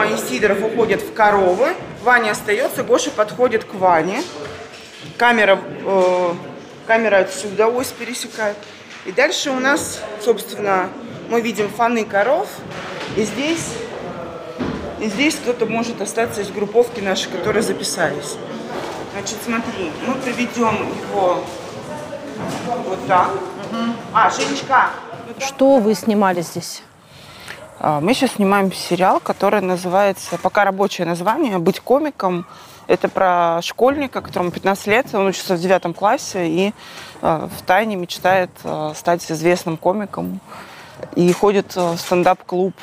Рома и Сидоров уходят в коровы. Ваня остается, Гоша подходит к Ване. Камера, э, камера отсюда ось пересекает. И дальше у нас, собственно, мы видим фаны коров. И здесь, и здесь кто-то может остаться из групповки нашей, которые записались. Значит, смотри, мы проведем его вот так. А, Женечка, Что вы снимали здесь? А, Мы сейчас снимаем сериал, который называется, пока рабочее название, «Быть комиком». Это про школьника, которому 15 лет, он учится в девятом классе и э, в тайне мечтает э, стать известным комиком. И ходит в стендап-клуб.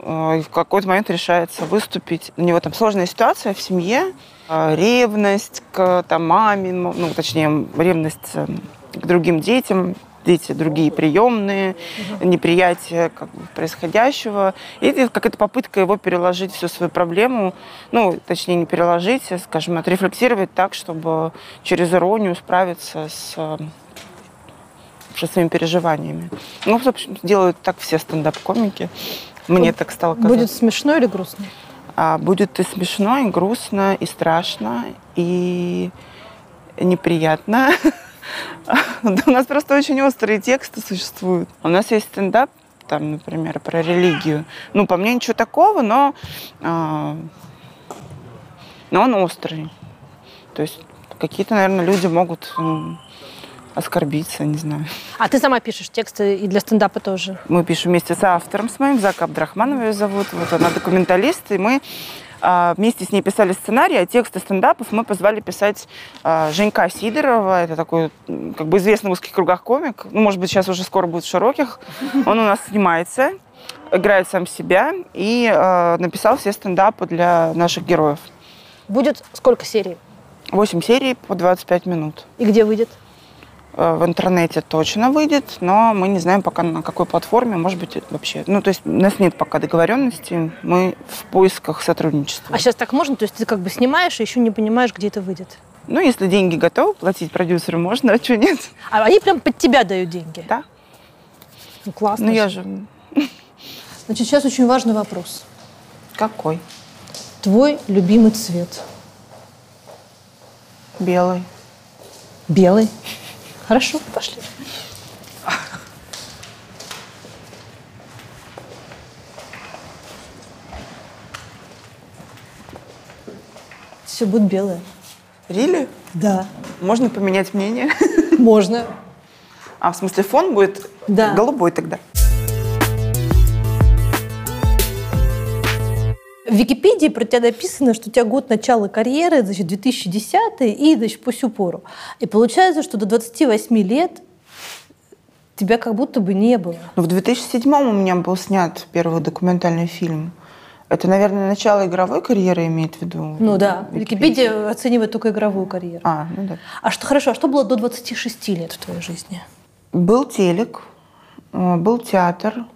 И в какой-то момент решается выступить. У него там сложная ситуация в семье, ревность к там, маме, ну, точнее, ревность э, к другим детям, дети другие приемные, неприятие как бы, происходящего. И это какая-то попытка его переложить всю свою проблему, ну, точнее, не переложить, а, скажем, отрефлексировать так, чтобы через иронию справиться с со своими переживаниями. Ну, в общем, делают так все стендап-комики. Мне так стало казаться. Будет смешно или грустно? А будет и смешно, и грустно, и страшно, и неприятно. У нас просто очень острые тексты существуют. У нас есть стендап, там, например, про религию. Ну, по мне ничего такого, но, а, но он острый. То есть какие-то, наверное, люди могут м, оскорбиться, не знаю. А ты сама пишешь тексты и для стендапа тоже? Мы пишем вместе с автором с моим, Зака Абдрахманова ее зовут. Вот она документалист, и мы вместе с ней писали сценарий, а тексты стендапов мы позвали писать а, Женька Сидорова. Это такой, как бы известный в узких кругах комик. Ну, может быть, сейчас уже скоро будет в широких. Он у нас снимается, играет сам себя и а, написал все стендапы для наших героев. Будет сколько серий? Восемь серий по 25 минут. И где выйдет? Э, В интернете точно выйдет, но мы не знаем пока на какой платформе, может быть, вообще. Ну, то есть у нас нет пока договоренности, мы в поисках сотрудничества. А сейчас так можно? То есть ты как бы снимаешь и еще не понимаешь, где это выйдет? Ну, если деньги готовы платить продюсеру, можно, а что нет? А они прям под тебя дают деньги? Да. Ну, классно. Ну, я же... Значит, сейчас очень важный вопрос. Какой? Твой любимый цвет? Белый. Белый. Хорошо, пошли. Все будет белое. Рили? Да. Можно поменять мнение? Можно. А, в смысле, фон будет Да. голубой тогда? В Википедии про тебя написано, что у тебя год начала карьеры, значит, 2010 и, значит, по сю пору. И получается, что до 28 лет тебя как будто бы не было. Ну, в 2007 у меня был снят первый документальный фильм. Это, наверное, начало игровой карьеры имеет в виду? Ну да, Википедия. Википедия оценивает только игровую карьеру. А, ну да. А что хорошо, а что было до 26 лет в твоей жизни? Был телек, э, был театр,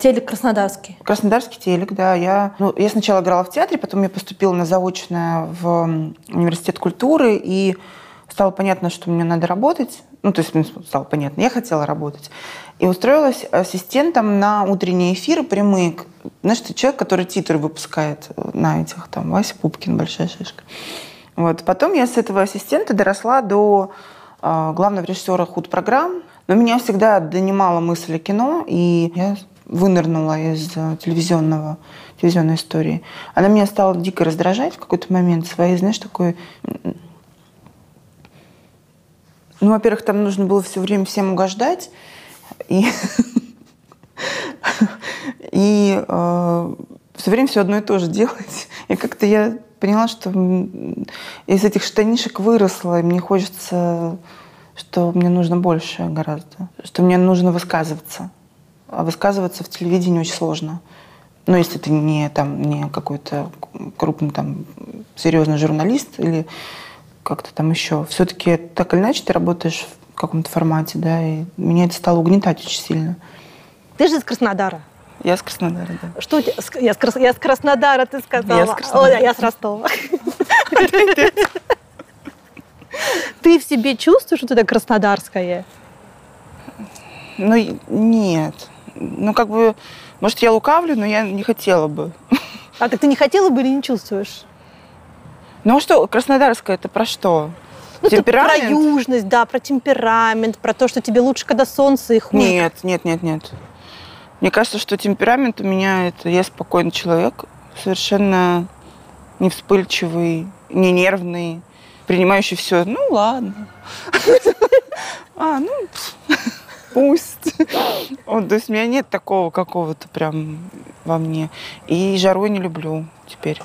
Телек Краснодарский. Краснодарский телек, да. Я, ну, я сначала играла в театре, потом я поступила на заочное в университет культуры, и стало понятно, что мне надо работать. Ну, то есть мне стало понятно, я хотела работать. И устроилась ассистентом на утренние эфиры прямые. Знаешь, ты человек, который титры выпускает э, на этих, там, Вася Пупкин, большая шишка. Вот. Потом я с этого ассистента доросла до э, главного режиссера худ-программ. Но меня всегда донимала мысль о кино, и я вынырнула из э, телевизионного, телевизионной истории. Она меня стала дико раздражать в какой-то момент своей, знаешь, такой... Ну, во-первых, там нужно было все время всем угождать, и, и все время все одно и то же делать. И как-то я поняла, что из этих штанишек выросла, и мне хочется, что мне нужно больше гораздо, что мне нужно высказываться. А высказываться в телевидении очень сложно. Ну, если ты не, там, не какой-то крупный там, серьезный журналист или как-то там еще. Все-таки так или иначе ты работаешь в каком-то формате, да, и меня это стало угнетать очень сильно. Ты же из Краснодара. Я с Краснодара, да. Что у тебя? Я с, Крас- я с Краснодара, ты сказала. Я с Краснодара. Ой, я с Ростова. Ты в себе чувствуешь, что ты краснодарская? Ну, нет. Ну, как бы, может, я лукавлю, но я не хотела бы. А так ты не хотела бы или не чувствуешь? Ну а что, Краснодарская это про что? Ну, это про Темперамент? южность, да, про темперамент, про то, что тебе лучше, когда солнце и хмурит. Нет, нет, нет, нет. Мне кажется, что темперамент у меня это я спокойный человек, совершенно не вспыльчивый, не нервный, принимающий все. Ну ладно. А, ну пусть. Вот, то есть у меня нет такого какого-то прям во мне. И жару не люблю теперь.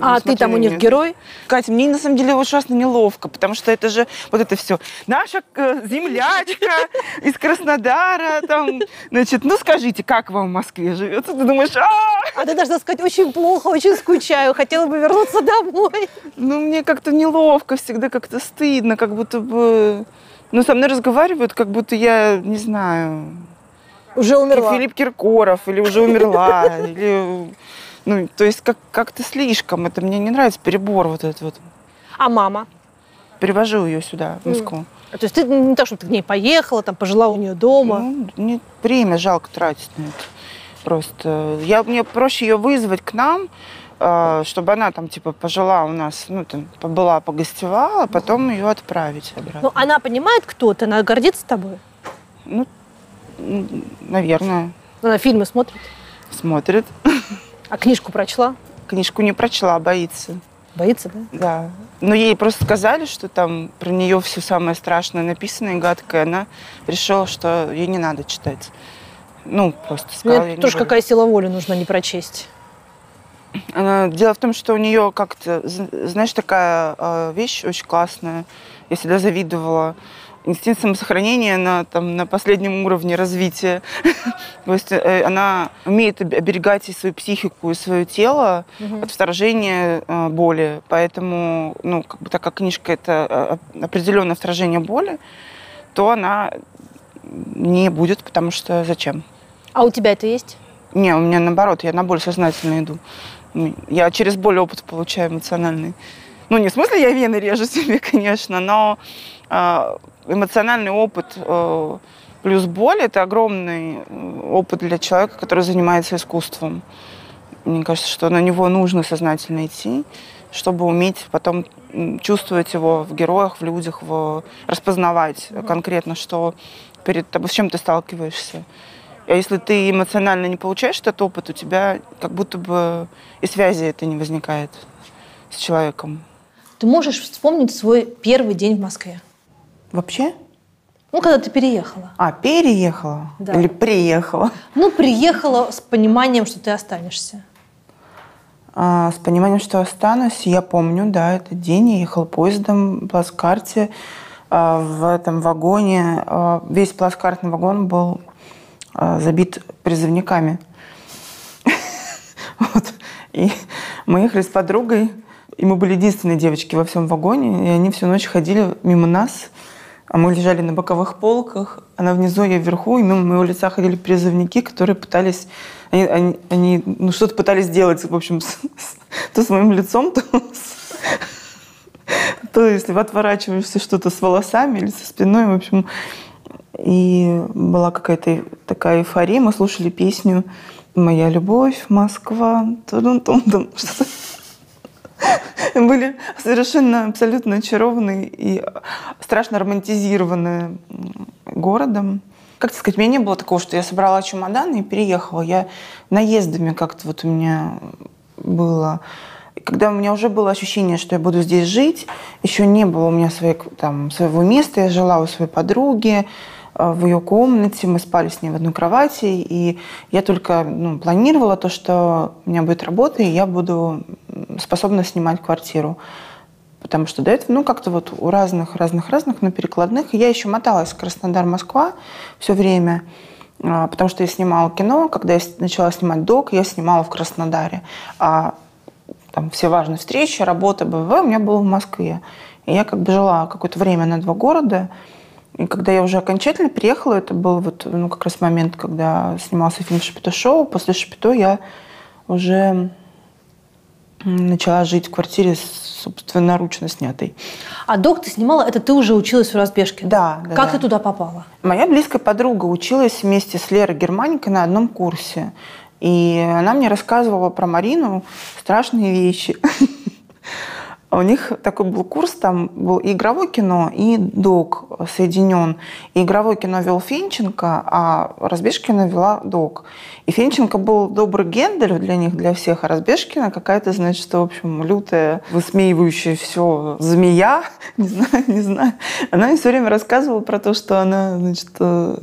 А ты там у них на герой? Катя, мне на самом деле ужасно неловко, потому что это же вот это все. Наша э, землячка из Краснодара, там, значит, ну скажите, как вам в Москве живется? Ты думаешь, а, А ты должна сказать, очень плохо, очень скучаю, хотела бы вернуться домой. ну мне как-то неловко, всегда как-то стыдно, как будто бы, ну со мной разговаривают, как будто я, не знаю, Уже умерла. Филипп Киркоров, или уже умерла, или, ну, то есть как- как-то слишком, это мне не нравится, перебор вот этот вот. А мама? Перевожу ее сюда, в Москву. А То есть ты не так, чтобы ты к ней поехала, там пожила у нее дома. Ну, мне время жалко тратить на это. Просто я, мне проще ее вызвать к нам, чтобы она там типа пожила у нас, ну там побыла, погостевала, потом ее отправить обратно. Ну, она понимает, кто ты, она гордится тобой. Ну, наверное, Она фильмы смотрит. смотрит. А книжку прочла? Книжку не прочла, боится. Боится, да? Да. Но ей просто сказали, что там про нее все самое страшное написано и гадкое. Она решила, что ей не надо читать. Ну, просто Мне сказала. я не тоже буду. какая сила воли нужна не прочесть. Дело в том, что у нее как-то, знаешь, такая э, вещь очень классная. Я всегда завидовала. Инстинкт самосохранения на, там, на последнем уровне развития. То есть э, она умеет об- оберегать и свою психику, и свое тело от вторжения э, боли. Поэтому, ну, как бы, так как книжка это э, определенное вторжение боли, то она не будет, потому что зачем? А у тебя это есть? Не, у меня наоборот, я на боль сознательно иду. Я через боль опыт получаю эмоциональный. Ну, не в смысле я вены режу себе, конечно, но э, эмоциональный опыт э, плюс боль – это огромный э, опыт для человека, который занимается искусством. Мне кажется, что на него нужно сознательно идти, чтобы уметь потом чувствовать его в героях, в людях, в... распознавать конкретно, что перед тобой, с чем ты сталкиваешься. А если ты эмоционально не получаешь этот опыт, у тебя как будто бы и связи это не возникает с человеком. Ты можешь вспомнить свой первый день в Москве? Вообще? Ну, когда ты переехала. А, переехала? Да. Или приехала? Ну, приехала с пониманием, что ты останешься. А, с пониманием, что останусь, я помню, да, этот день я ехала поездом, плацкарте. А, в этом вагоне, а, весь плацкартный вагон был забит призывниками. Вот. И мы ехали с подругой, и мы были единственные девочки во всем вагоне, и они всю ночь ходили мимо нас, а мы лежали на боковых полках, она внизу, я вверху, и мимо моего лица ходили призывники, которые пытались, они, они, они, ну, что-то пытались сделать, в общем, с- с- то с моим лицом, то с- то если отворачиваешься что-то с волосами или со спиной, в общем. И была какая-то такая эйфория, мы слушали песню «Моя любовь, Москва», были совершенно абсолютно очарованы и страшно романтизированы городом. Как сказать, у меня не было такого, что я собрала чемоданы и переехала. Я наездами как-то вот у меня было. Когда у меня уже было ощущение, что я буду здесь жить, еще не было у меня своей, там, своего места. Я жила у своей подруги, в ее комнате, мы спали с ней в одной кровати, и я только ну, планировала то, что у меня будет работа, и я буду способна снимать квартиру. Потому что до этого, ну, как-то вот у разных, разных, разных, на перекладных. Я еще моталась Краснодар-Москва все время, а, потому что я снимала кино. Когда я начала снимать док, я снимала в Краснодаре. А там все важные встречи, работа, БВ у меня было в Москве. И я как бы жила какое-то время на два города. И когда я уже окончательно приехала, это был вот, ну, как раз момент, когда снимался фильм «Шапито шоу». После «Шапито» я уже начала жить в квартире собственноручно снятой. А док ты снимала, это ты уже училась в разбежке? Да, да, Как да. ты туда попала? Моя близкая подруга училась вместе с Лерой Германикой на одном курсе. И она мне рассказывала про Марину страшные вещи. У них такой был курс, там был и игровое кино, и док соединен. И игровое кино вел Финченко, а Разбежкина вела док. И Финченко был добрый Гендель для них, для всех, а Разбежкина какая-то, значит, в общем, лютая, высмеивающая все змея, не знаю, не знаю. Она мне все время рассказывала про то, что она, значит, э,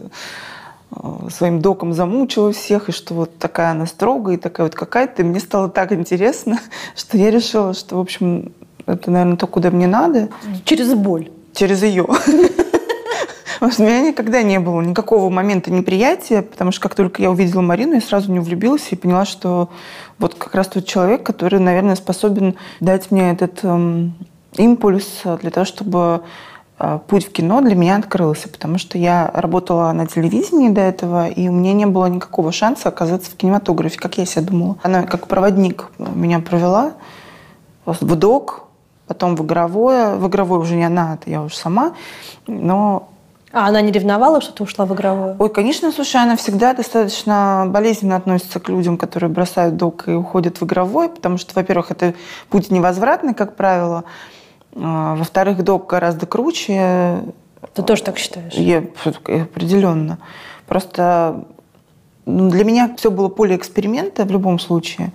своим доком замучила всех, и что вот такая она строгая, и такая вот какая-то. И мне стало так интересно, что я решила, что, в общем, это, наверное, то, куда мне надо. Через боль. Через ее. Потому что у меня никогда не было никакого момента неприятия, потому что как только я увидела Марину, я сразу не влюбилась и поняла, что вот как раз тот человек, который, наверное, способен дать мне этот эм, импульс для того, чтобы э, путь в кино для меня открылся, потому что я работала на телевидении до этого, и у меня не было никакого шанса оказаться в кинематографе, как я себя думала. Она как проводник меня провела в док, потом в игровое. В игровое уже не она, это я уже сама. Но а она не ревновала, что ты ушла в игровую? Ой, конечно, слушай, она всегда достаточно болезненно относится к людям, которые бросают док и уходят в игровой, потому что, во-первых, это путь невозвратный, как правило. А, во-вторых, док гораздо круче. Ты тоже так считаешь? Я определенно. Просто ну, для меня все было поле эксперимента в любом случае.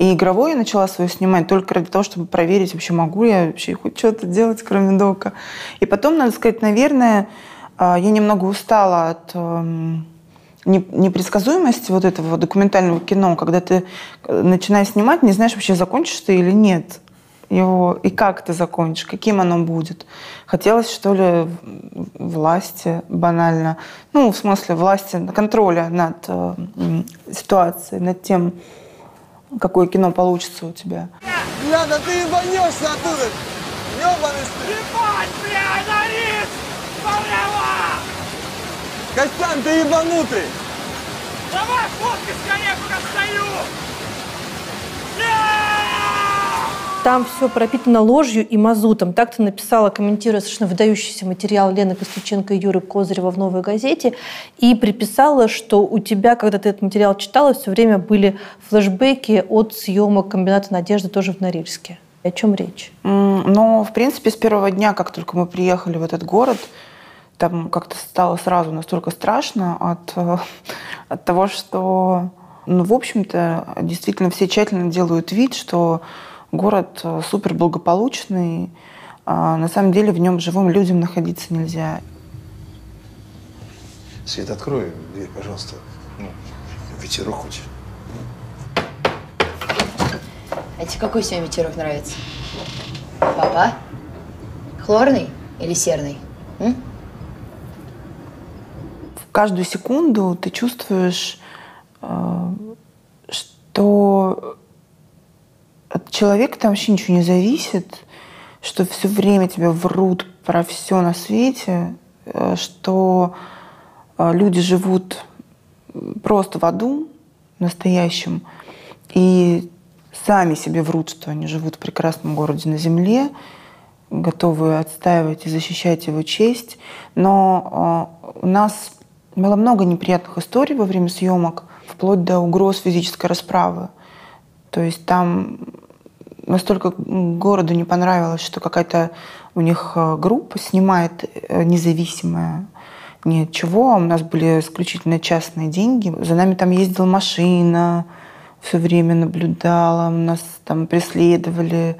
И игровое я начала свое снимать только ради того, чтобы проверить, вообще могу я вообще хоть что-то делать, кроме дока. И потом, надо сказать, наверное, а, я немного устала от эм, непредсказуемости вот этого документального кино, когда ты э, начинаешь снимать, не знаешь вообще, закончишь ты или нет его, и как ты закончишь, каким оно будет. Хотелось, что ли, власти банально, ну, в смысле власти, контроля над э, ситуацией, над тем, какое кино получится у тебя. Бля, да ты ебанешься оттуда! Ебаный ты! Ебать, бля, Нарис! Порява! Костян, ты ебанутый! Давай фотки скорее, пока стою! Там все пропитано ложью и мазутом. Так ты написала, комментируя совершенно выдающийся материал Лены Костюченко и Юры Козырева в «Новой газете», и приписала, что у тебя, когда ты этот материал читала, все время были флешбеки от съемок комбината «Надежды» тоже в Норильске. О чем речь? Ну, в принципе, с первого дня, как только мы приехали в этот город, там как-то стало сразу настолько страшно от, от того, что, ну, в общем-то, действительно все тщательно делают вид, что Город э, супер благополучный. А на самом деле в нем живым людям находиться нельзя. Свет, открой дверь, пожалуйста. Ну, ветерок хоть. А тебе какой сегодня ветерок нравится? Папа? Хлорный или серный? М? В каждую секунду ты чувствуешь, э, что от человека там вообще ничего не зависит, что все время тебя врут про все на свете, э, что э, люди живут просто в аду настоящем, и сами себе врут, что они живут в прекрасном городе на земле, готовы отстаивать и защищать его честь. Но э, у нас было много неприятных историй во время съемок, вплоть до угроз физической расправы. То есть там настолько городу не понравилось, что какая-то у них э, группа снимает э, независимая ни от чего. У нас были исключительно частные деньги. За нами там ездила машина, все время наблюдала, нас там преследовали,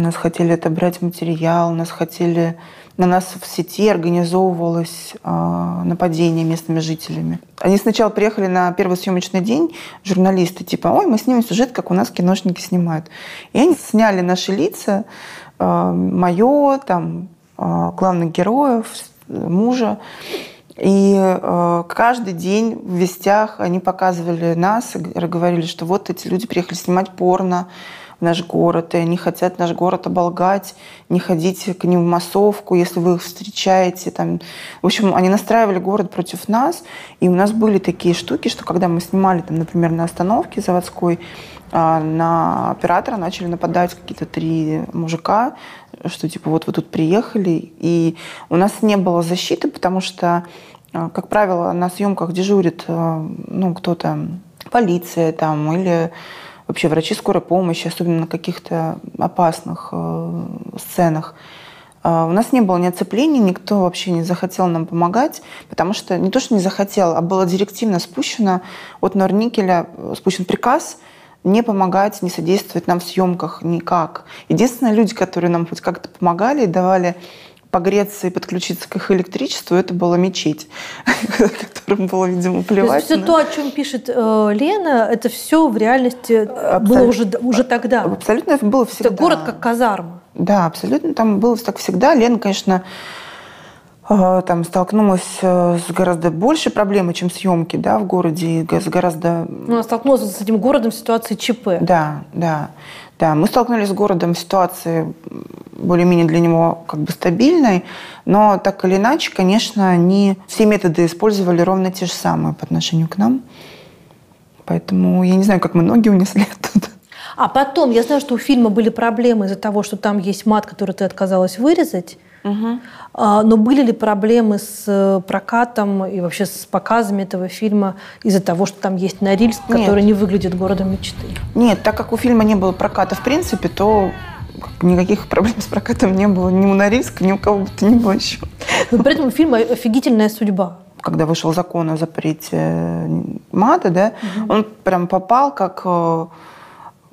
нас хотели отобрать материал, нас хотели на нас в сети организовывалось э, нападение местными жителями. Они сначала приехали на первый съемочный день, журналисты, типа, ой, мы снимем сюжет, как у нас киношники снимают. И они сняли наши лица, э, мое, там, э, главных героев, мужа. И э, каждый день в вестях они показывали нас говорили, что вот эти люди приехали снимать порно, наш город, и они хотят наш город оболгать, не ходите к ним в массовку, если вы их встречаете. Там. В общем, они настраивали город против нас, и у нас были такие штуки, что когда мы снимали, там, например, на остановке заводской, а, на оператора начали нападать какие-то три мужика, что типа вот вы тут приехали, и у нас не было защиты, потому что, а, как правило, на съемках дежурит а, ну, кто-то полиция там или вообще врачи скорой помощи, особенно на каких-то опасных э, сценах. Э, у нас не было ни оцеплений, никто вообще не захотел нам помогать, потому что не то, что не захотел, а было директивно спущено от Норникеля, э, спущен приказ не помогать, не содействовать нам в съемках никак. Единственные люди, которые нам хоть как-то помогали и давали погреться и подключиться к их электричеству, это была мечеть, которым было, видимо, плевать. То есть все то, о чем пишет э, Лена, это все в реальности Абсолютно. было уже, уже тогда? Абсолютно это было всегда. Это город как казарма? Да, абсолютно там было так всегда. Лена, конечно, э, там столкнулась э, с гораздо большей проблемой, чем съемки да, в городе, с гораздо... Ну, она столкнулась с этим городом в ситуации ЧП. Да, да. Да, мы столкнулись с городом в ситуации более-менее для него как бы стабильной, но так или иначе, конечно, они все методы использовали ровно те же самые по отношению к нам. Поэтому я не знаю, как мы ноги унесли оттуда. А потом, я знаю, что у фильма были проблемы из-за того, что там есть мат, который ты отказалась вырезать. Угу. Но были ли проблемы с э, прокатом и вообще с показами этого фильма из-за того, что там есть Норильск, Нет. который не выглядит городом мечты? Нет, так как у фильма не было проката в принципе, то никаких проблем с прокатом не было ни у Норильска, ни у кого бы то ни было еще. Но при этом у фильма офигительная судьба. Когда вышел закон о запрете э, мата, да, угу. он прям попал как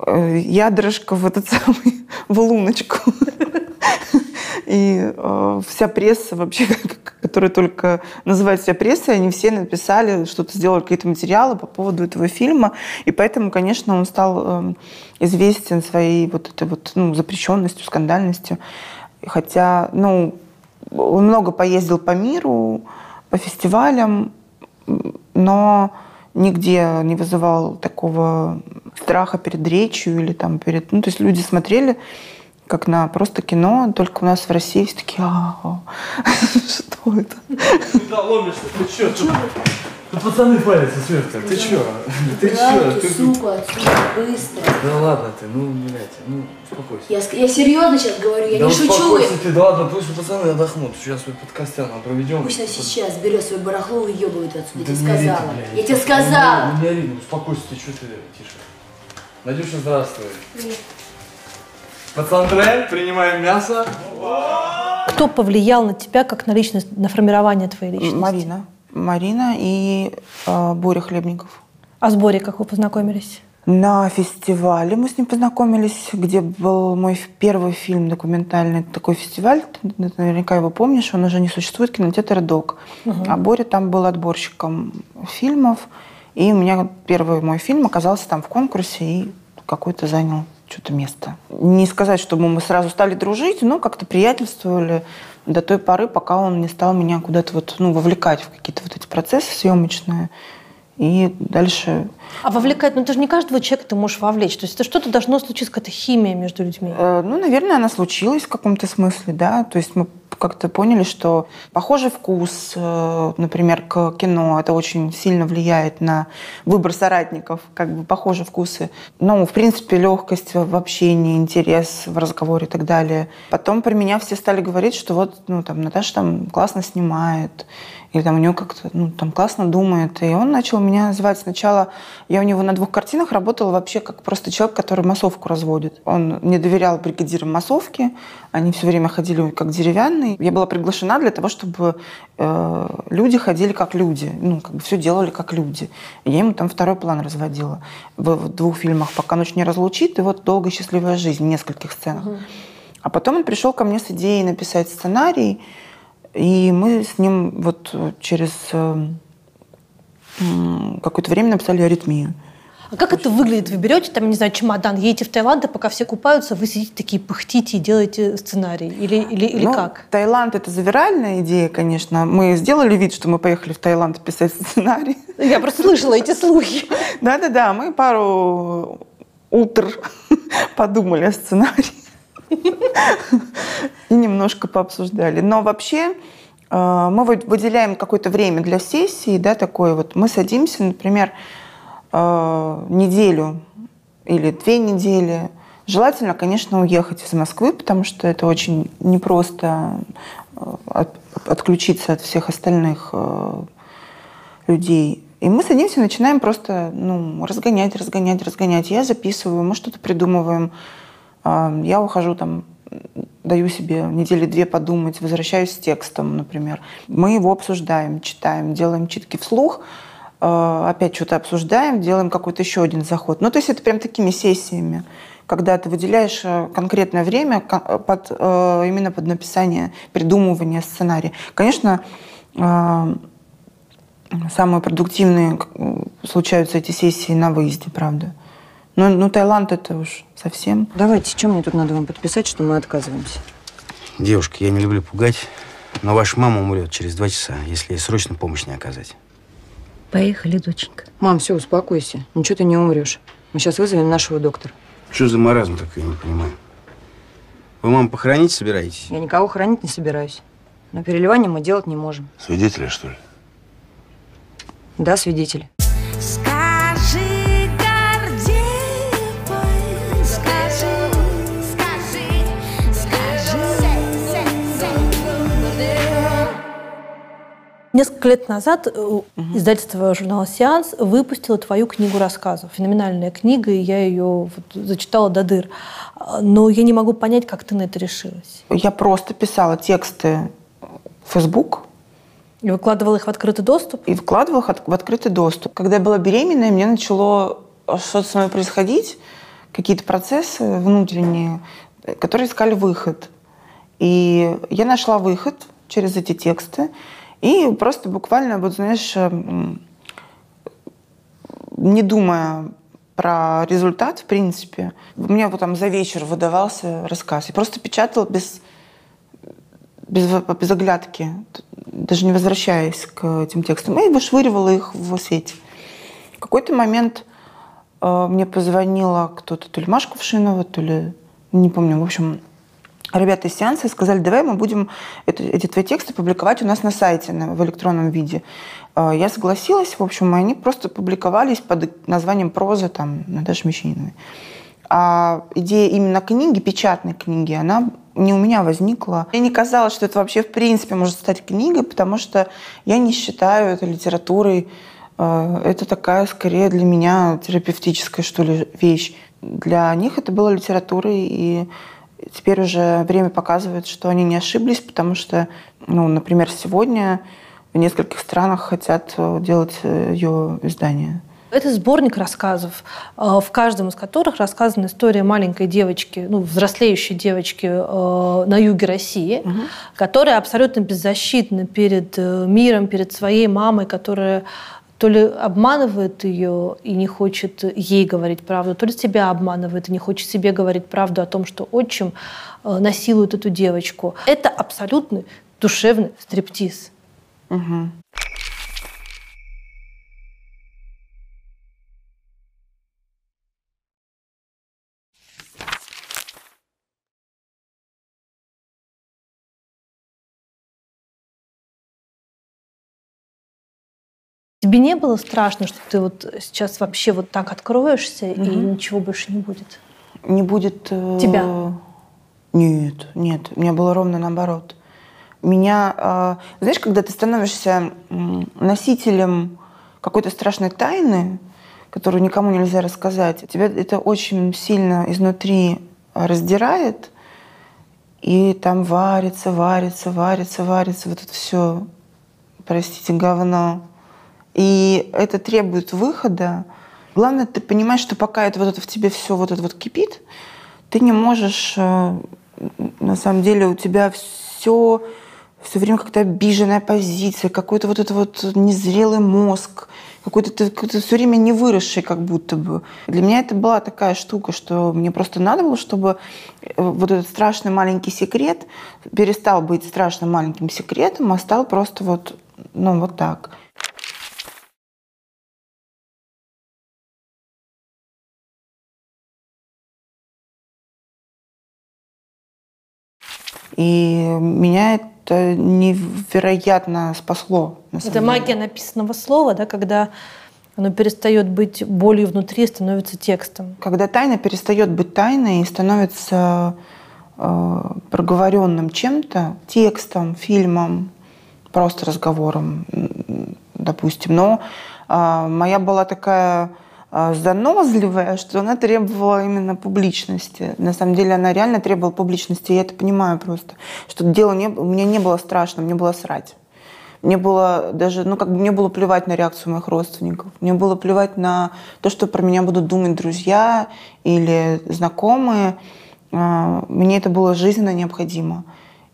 ядрышко в этот самый в луночку. И э, вся пресса вообще, которая только называет себя прессой, они все написали, что-то сделали, какие-то материалы по поводу этого фильма. И поэтому, конечно, он стал э, известен своей вот этой вот ну, запрещенностью, скандальностью. Хотя, ну, он много поездил по миру, по фестивалям, но нигде не вызывал такого страха перед речью или там перед... Ну, то есть люди смотрели как на просто кино, только у нас в России все такие, что это? Куда ломишься? Ты что? Тут, пацаны палятся, Светка. Ты что? Ты что? Ты отсюда, быстро. Да ладно ты, ну, блядь, ну, успокойся. Я, я серьезно сейчас говорю, я да не шучу. успокойся ты, да ладно, пусть пацаны отдохнут. Сейчас свой подкаст нам проведем. Пусть она сейчас берет свое барахло и уебывает отсюда, да я тебе сказала. Ори, я тебе сказала. Ну, не ори, ну, успокойся, ты что ты, тише. Надюша, здравствуй. Привет. Пацандре, принимаем мясо. Кто повлиял на тебя как на личность, на формирование твоей личности? Марина. Марина и э, Боря Хлебников. А с Борей как вы познакомились? На фестивале мы с ним познакомились, где был мой первый фильм документальный. Такой фестиваль, ты наверняка его помнишь, он уже не существует, кинотеатр «Док». Угу. А Боря там был отборщиком фильмов. И у меня первый мой фильм оказался там в конкурсе и какой-то занял что-то место. Не сказать, чтобы мы сразу стали дружить, но как-то приятельствовали до той поры, пока он не стал меня куда-то вот, ну, вовлекать в какие-то вот эти процессы съемочные. И дальше... А вовлекать, ну это же не каждого человека ты можешь вовлечь. То есть это что-то должно случиться, какая-то химия между людьми. Э, ну, наверное, она случилась в каком-то смысле, да. То есть мы как-то поняли, что похожий вкус, э, например, к кино, это очень сильно влияет на выбор соратников, как бы похожие вкусы. Ну, в принципе, легкость в общении, интерес в разговоре и так далее. Потом про меня все стали говорить, что вот, ну, там, Наташа там классно снимает, или там у него как-то, ну, там классно думает. И он начал меня называть сначала, я у него на двух картинах работала вообще как просто человек, который массовку разводит. Он не доверял бригадирам массовки, они все время ходили как деревянные. Я была приглашена для того, чтобы э, люди ходили как люди, ну, как бы все делали как люди. И я ему там второй план разводила в, в двух фильмах «Пока ночь не разлучит» и вот «Долгая счастливая жизнь» в нескольких сценах. Угу. А потом он пришел ко мне с идеей написать сценарий, и мы с ним вот через э, какое-то время написали аритмию. А как это выглядит? Вы берете, там, не знаю, чемодан, едете в Таиланд, и пока все купаются, вы сидите такие, пыхтите и делаете сценарий? Или, или, или ну, как? Таиланд — это завиральная идея, конечно. Мы сделали вид, что мы поехали в Таиланд писать сценарий. Я просто слышала эти слухи. Да-да-да, мы пару утр подумали о сценарии. И немножко пообсуждали. Но вообще э, мы выделяем какое-то время для сессии, да, такое вот. Мы садимся, например, э, неделю или две недели. Желательно, конечно, уехать из Москвы, потому что это очень непросто э, отключиться от всех остальных людей И мы садимся и начинаем просто ну, разгонять, разгонять, разгонять. Я записываю, мы что-то придумываем. А, я ухожу там, даю себе недели две подумать, возвращаюсь с текстом, например. Мы его обсуждаем, читаем, делаем читки вслух, а, опять что-то обсуждаем, делаем какой-то еще один заход. Ну, то есть это прям такими сессиями, когда ты выделяешь э, конкретное время под, э, именно под написание, придумывание сценария. Конечно, самые продуктивные случаются эти сессии на выезде, правда. Но ну, Таиланд это уж совсем. Давайте, чем мне тут надо вам подписать, что мы отказываемся? Девушка, я не люблю пугать, но ваша мама умрет через два часа, если ей срочно помощь не оказать. Поехали, доченька. Мам, все, успокойся. Ничего ты не умрешь. Мы сейчас вызовем нашего доктора. Что за маразм такой, я не понимаю. Вы маму похоронить собираетесь? Я никого хоронить не собираюсь. Но переливание мы делать не можем. Свидетеля, что ли? Да, свидетели. Скажи, Несколько лет назад э, издательство журнала «Сеанс» выпустило твою книгу рассказов. Феноменальная книга, и я ее вот зачитала до дыр. Но я не могу понять, как ты на это решилась. Я просто писала тексты в Facebook, и выкладывала их в открытый доступ? И выкладывала их в открытый доступ. Когда я была беременная, мне начало что-то со мной происходить, какие-то процессы внутренние, которые искали выход. И я нашла выход через эти тексты. И просто буквально, вот знаешь, не думая про результат, в принципе, у меня вот там за вечер выдавался рассказ. Я просто печатала без, без, без оглядки даже не возвращаясь к этим текстам, и вышвыривала их в свете. В какой-то момент э, мне позвонила кто-то, то ли Машка Кувшинова, то ли, не помню, в общем, ребята из сеанса сказали, давай мы будем это, эти твои тексты публиковать у нас на сайте на, в электронном виде. Э, я согласилась, в общем, и они просто публиковались под названием «Проза» там, Наташи Мещаниновой. А идея именно книги, печатной книги, она не у меня возникла. Мне не казалось, что это вообще в принципе может стать книгой, потому что я не считаю это литературой. Э, это такая, скорее, для меня терапевтическая, что ли, вещь. Для них это было литературой, и теперь уже время показывает, что они не ошиблись, потому что, ну, например, сегодня в нескольких странах хотят э, делать э, ее издание. Это сборник рассказов, э, в каждом из которых рассказана история маленькой девочки, ну, взрослеющей девочки на юге России, угу. которая абсолютно беззащитна перед миром, перед своей мамой, которая то ли обманывает ее и не хочет ей говорить правду, то ли себя обманывает и не хочет себе говорить правду о том, что отчим насилует эту девочку. Это абсолютный душевный стриптиз. Угу. Тебе не было страшно, что ты вот сейчас вообще вот так откроешься угу. и ничего больше не будет? Не будет... Э... Тебя? Нет, нет. У меня было ровно наоборот. Меня... Э... Знаешь, когда ты становишься носителем какой-то страшной тайны, которую никому нельзя рассказать, тебя это очень сильно изнутри раздирает, и там варится, варится, варится, варится вот это все, простите, говно. И это требует выхода. Главное, ты понимаешь, что пока это вот это в тебе все вот это вот кипит, ты не можешь, э, на самом деле, у тебя все все время как-то обиженная позиция, какой-то вот это вот незрелый мозг, какой-то ты какой все время не выросший как будто бы. Для меня это была такая штука, что мне просто надо было, чтобы э, вот этот страшный маленький секрет перестал быть страшным маленьким секретом, а стал просто вот, ну, вот так. И меня это невероятно спасло. это магия написанного слова, да, когда оно перестает быть болью внутри, становится текстом. Когда тайна перестает быть тайной и становится э, проговоренным чем-то, текстом, фильмом, просто разговором, допустим. Но а, моя была такая занозливая, что она требовала именно публичности. На самом деле она реально требовала публичности, я это понимаю просто. Что дело не, мне не было страшно, мне было срать. Мне было даже, ну, как бы мне было плевать на реакцию моих родственников. Мне было плевать на то, что про меня будут думать друзья или знакомые. А, Мне это было жизненно необходимо.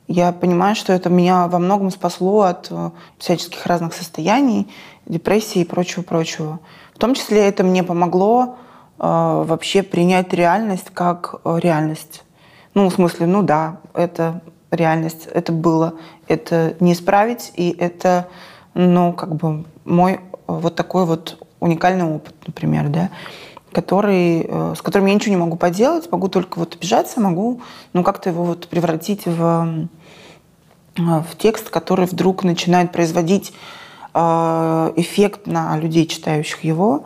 Я понимаю, что это меня во многом спасло от э, всяческих разных состояний, депрессии и прочего-прочего. В том числе это мне помогло э, вообще принять реальность как э, реальность. Ну, в смысле, ну да, это реальность, это было, это не исправить, и это, ну, как бы мой э, вот такой вот уникальный опыт, например, да, который, э, с которым я ничего не могу поделать, могу только вот обижаться, могу, ну, как-то его вот превратить в, в текст, который вдруг начинает производить эффект на людей, читающих его,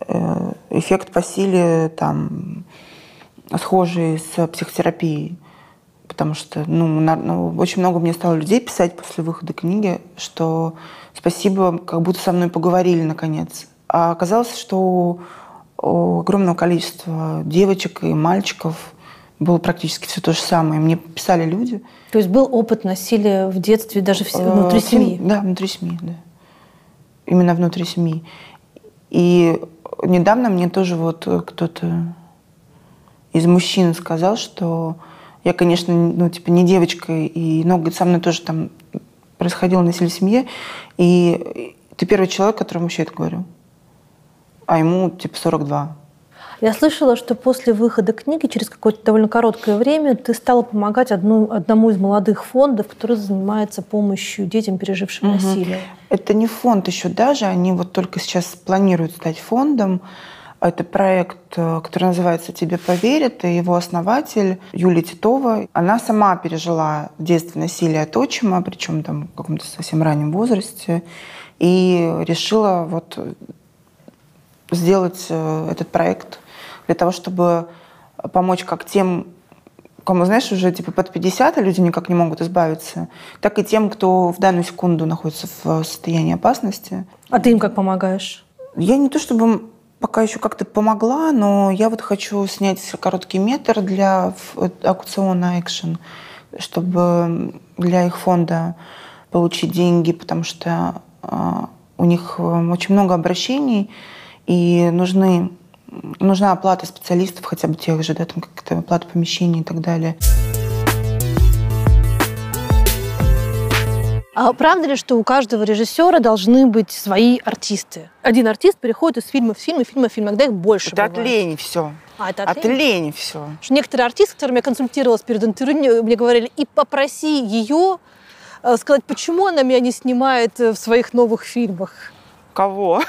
э, эффект по силе там схожий с психотерапией. Потому что ну, на- ну, очень много мне стало людей писать после выхода книги, что спасибо, как будто со мной поговорили наконец. А оказалось, что у огромного количества девочек и мальчиков было практически все то же самое. Мне писали люди. То есть был опыт насилия в детстве даже Э, внутри сем- семьи? Да, внутри семьи, да. Именно внутри семьи. И недавно мне тоже вот э, кто-то из мужчин сказал, что я, конечно, ну, типа, не девочка, и много со мной тоже там происходило насилие в семье, и ты первый человек, которому вообще это говорю. А ему, типа, 42. Я слышала, что после выхода книги, через какое-то довольно короткое время, ты стала помогать одну, одному из молодых фондов, который занимается помощью детям, пережившим Мгм. насилие. Это не фонд еще даже, они вот только сейчас планируют стать фондом. Это проект, э, который называется «Тебе поверят», и его основатель Юлия Титова. Она сама пережила в детстве насилие от отчима, причем там в каком-то совсем раннем возрасте, и решила вот сделать э, этот проект для того, чтобы помочь как тем, кому, знаешь, уже типа под 50, а люди никак не могут избавиться, так и тем, кто в данную секунду находится в состоянии опасности. А ты им как помогаешь? Я не то чтобы пока еще как-то помогла, но я вот хочу снять короткий метр для ф- аукциона экшен, чтобы для их фонда получить деньги, потому что а, у них э, очень много обращений, и нужны, нужна оплата специалистов, хотя бы тех же, да, там как-то оплата помещений и так далее. А правда ли, что у каждого режиссера должны быть свои артисты? Один артист переходит из фильма в фильм, и фильма в фильм, иногда их больше Это от бывает. лени все. А, это От лени все. Что некоторые артисты, с которыми я консультировалась перед интервью, мне- мне говорили, и попроси ее э, сказать, почему она меня не снимает э, в своих новых фильмах. Кого?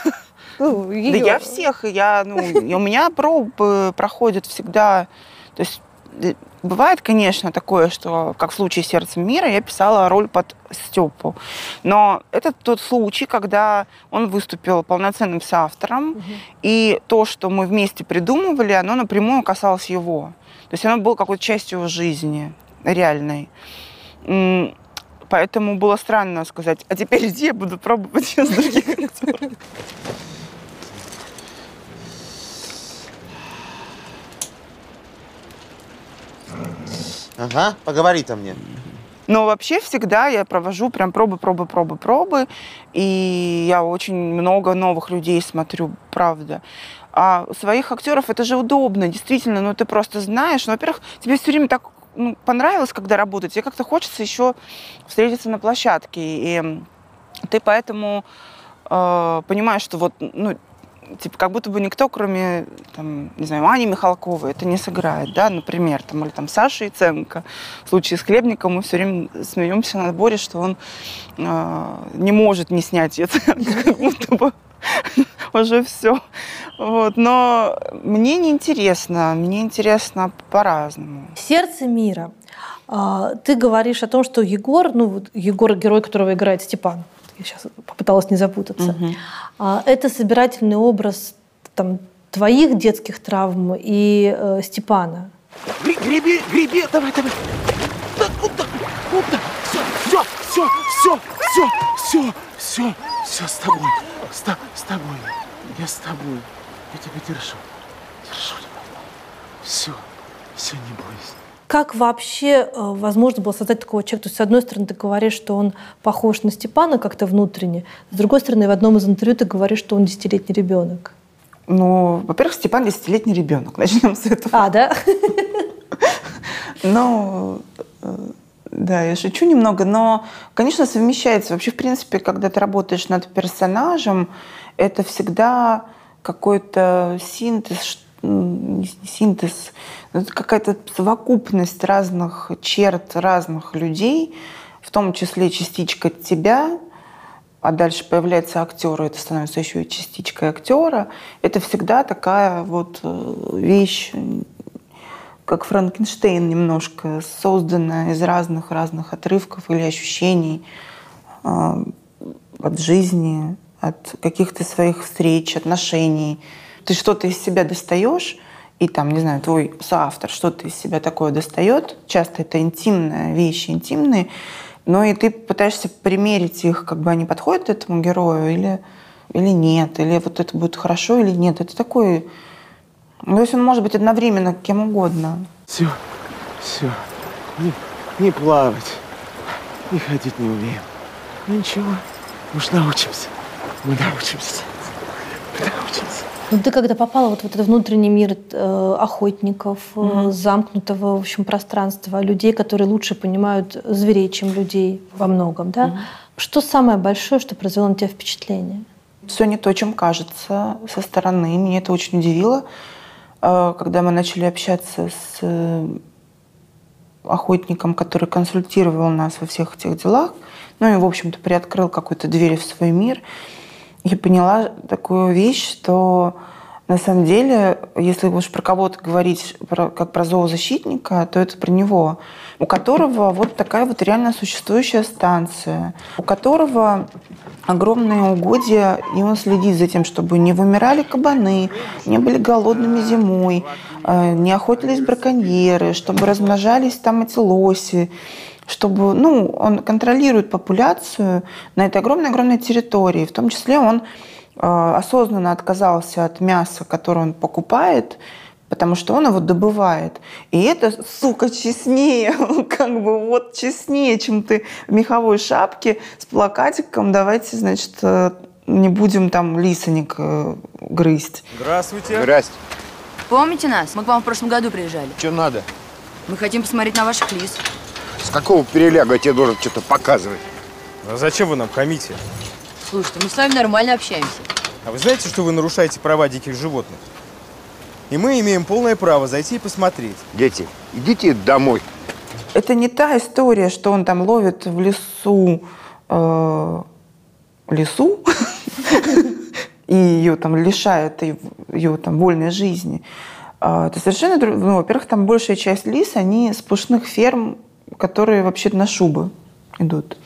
Ну, Да её. я всех, я, ну, у меня пробы проходят всегда. То есть э, бывает, конечно, такое, что, как в случае «Сердцем мира», я писала роль под Степу. Но это тот случай, когда он выступил полноценным соавтором, и то, что мы вместе придумывали, оно напрямую касалось его. То есть оно было какой-то частью его жизни, реальной. Поэтому было странно сказать, а теперь иди, я буду пробовать с других актеров. Ага, поговори-то мне. Но вообще всегда я провожу прям пробы, пробы, пробы, пробы. И я очень много новых людей смотрю, правда. А у своих актеров это же удобно, действительно. Ну, ты просто знаешь. Ну, во-первых, тебе все время так ну, понравилось, когда работать. Тебе как-то хочется еще встретиться на площадке. И ты поэтому э, понимаешь, что вот, ну, типа, как будто бы никто, кроме, там, не знаю, Ани Михалковой, это не сыграет, да, например, там, или там Саша Яценко. В случае с Хлебником мы все время смеемся на сборе, что он э, не может не снять Яценко, как будто бы уже все. Вот. Но мне не интересно, мне интересно по-разному. Сердце мира. А, Ты говоришь о том, что Егор, ну вот Егор, герой, которого играет Степан, я сейчас попыталась не запутаться, а, это собирательный образ там, твоих детских травм и э, Степана. Гри- Греби, греби, давай, давай. Да, куда, куда? Все, все, все, все, все, все, все, все с тобой. с, с тобой. Я с тобой. Я тебя держу. Держу тебя. Все. Все, не бойся. Как вообще э, возможно было создать такого человека? То есть, с одной стороны, ты говоришь, что он похож на Степана как-то внутренне. С другой стороны, в одном из интервью ты говоришь, что он десятилетний ребенок. Ну, во-первых, Степан десятилетний ребенок. Начнем с этого. А, да? Ну, э, да, я шучу немного, но, конечно, совмещается. Вообще, в принципе, когда ты работаешь над персонажем, это всегда какой-то синтез, синтез, это какая-то совокупность разных черт разных людей, в том числе частичка тебя, а дальше появляется актер, и это становится еще и частичкой актера. Это всегда такая вот э, вещь, как Франкенштейн немножко, созданная из разных-разных отрывков или ощущений э, от жизни, от каких-то своих встреч, отношений. Ты что-то из себя достаешь, и там, не знаю, твой соавтор что-то из себя такое достает. Часто это интимные вещи, интимные, но и ты пытаешься примерить их, как бы они подходят этому герою или, или нет, или вот это будет хорошо или нет. Это такой... Ну, то есть он может быть одновременно кем угодно. Все. Все. Не, не плавать. И ходить не умеем. Ну ничего. Мы ж научимся. Мы научимся. Мы научимся. Ну, ты когда попала вот в этот внутренний мир э, охотников, э, замкнутого, в общем, пространства, людей, которые лучше понимают зверей, чем людей во многом, да? Что самое большое, что произвело на тебя впечатление? Все не то, чем кажется со стороны. Меня это очень удивило, э, когда мы начали общаться с э, охотником, который консультировал нас во всех этих делах, ну и, в общем-то, приоткрыл какую-то дверь в свой мир. Я поняла такую вещь, что на самом деле, если уж про кого-то говорить про- как про зоозащитника, то это про него, у которого вот такая вот реально существующая станция, у которого огромные угодья, и он следит за тем, чтобы не вымирали кабаны, не были голодными зимой, э, не охотились браконьеры, чтобы размножались там эти лоси, чтобы, ну, он контролирует популяцию на этой огромной-огромной территории. В том числе он э, осознанно отказался от мяса, которое он покупает, потому что он его добывает. И это, сука, честнее, как бы вот честнее, чем ты в меховой шапке с плакатиком. Давайте, значит, э, не будем там лисоник э, грызть. Здравствуйте. Здрасте. Помните нас? Мы к вам в прошлом году приезжали. Что надо? Мы хотим посмотреть на ваших лис. Какого переляга я тебе должен что-то показывать? А зачем вы нам хамите? Слушайте, мы с вами нормально общаемся. А вы знаете, что вы нарушаете права диких животных? И мы имеем полное право зайти и посмотреть. Дети, идите домой. Это не та история, что он там ловит в лесу э, лесу и ее там лишает ее там вольной жизни. А, Это совершенно ну, во-первых, там большая часть лис, они с пушных ферм, которые вообще на шубы идут.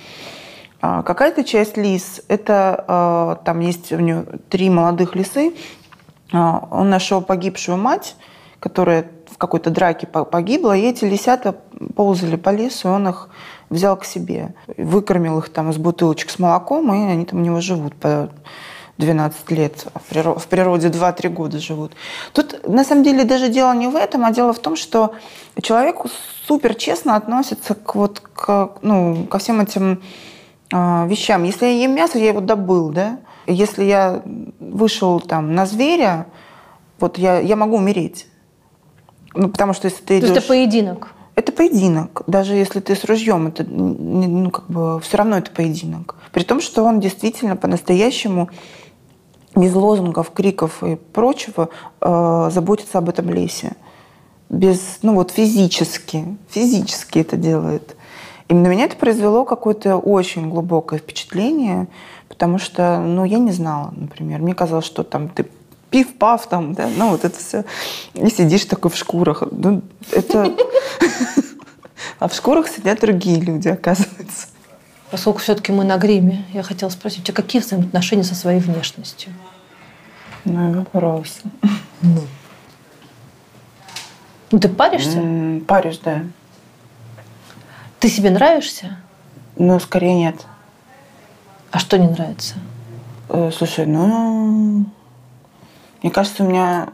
А Какая-то часть лис, это а, там есть у нее три молодых лисы. А, Он нашел погибшую мать, которая в какой-то драке по- погибла, и эти лисята ползали по лесу, и он их взял к себе. Выкормил их там из бутылочек с молоком, и они там у него живут 12 лет, в приро- в природе 2-3 года живут. Тут на самом деле даже дело не в этом, а дело в том, что человек супер честно относится к вот к, ну, ко всем этим а, вещам. Если я ем мясо, я его добыл, да? Если я вышел там на зверя, вот я, я могу умереть. Ну, потому что если ты То идешь... это поединок. Это поединок. Даже если ты с ружьем, это ну, как бы все равно это поединок. При том, что он действительно по-настоящему без лозунгов, криков и прочего э, заботится об этом лесе. Без, ну вот физически, физически это делает. И на меня это произвело какое-то очень глубокое впечатление, потому что, ну, я не знала, например. Мне казалось, что там ты пив-пав там, да, ну, вот это все. И сидишь такой в шкурах. Ну, это... А в шкурах сидят другие люди, оказывается. Поскольку все-таки мы на гриме, я хотела спросить, у тебя какие взаимоотношения со своей внешностью? Ну, и вопрос. Ну, ты паришься? М, Паришь, да. Ты себе нравишься? Ну, скорее нет. А что не нравится? Э, Слушай, ну, мне кажется, у меня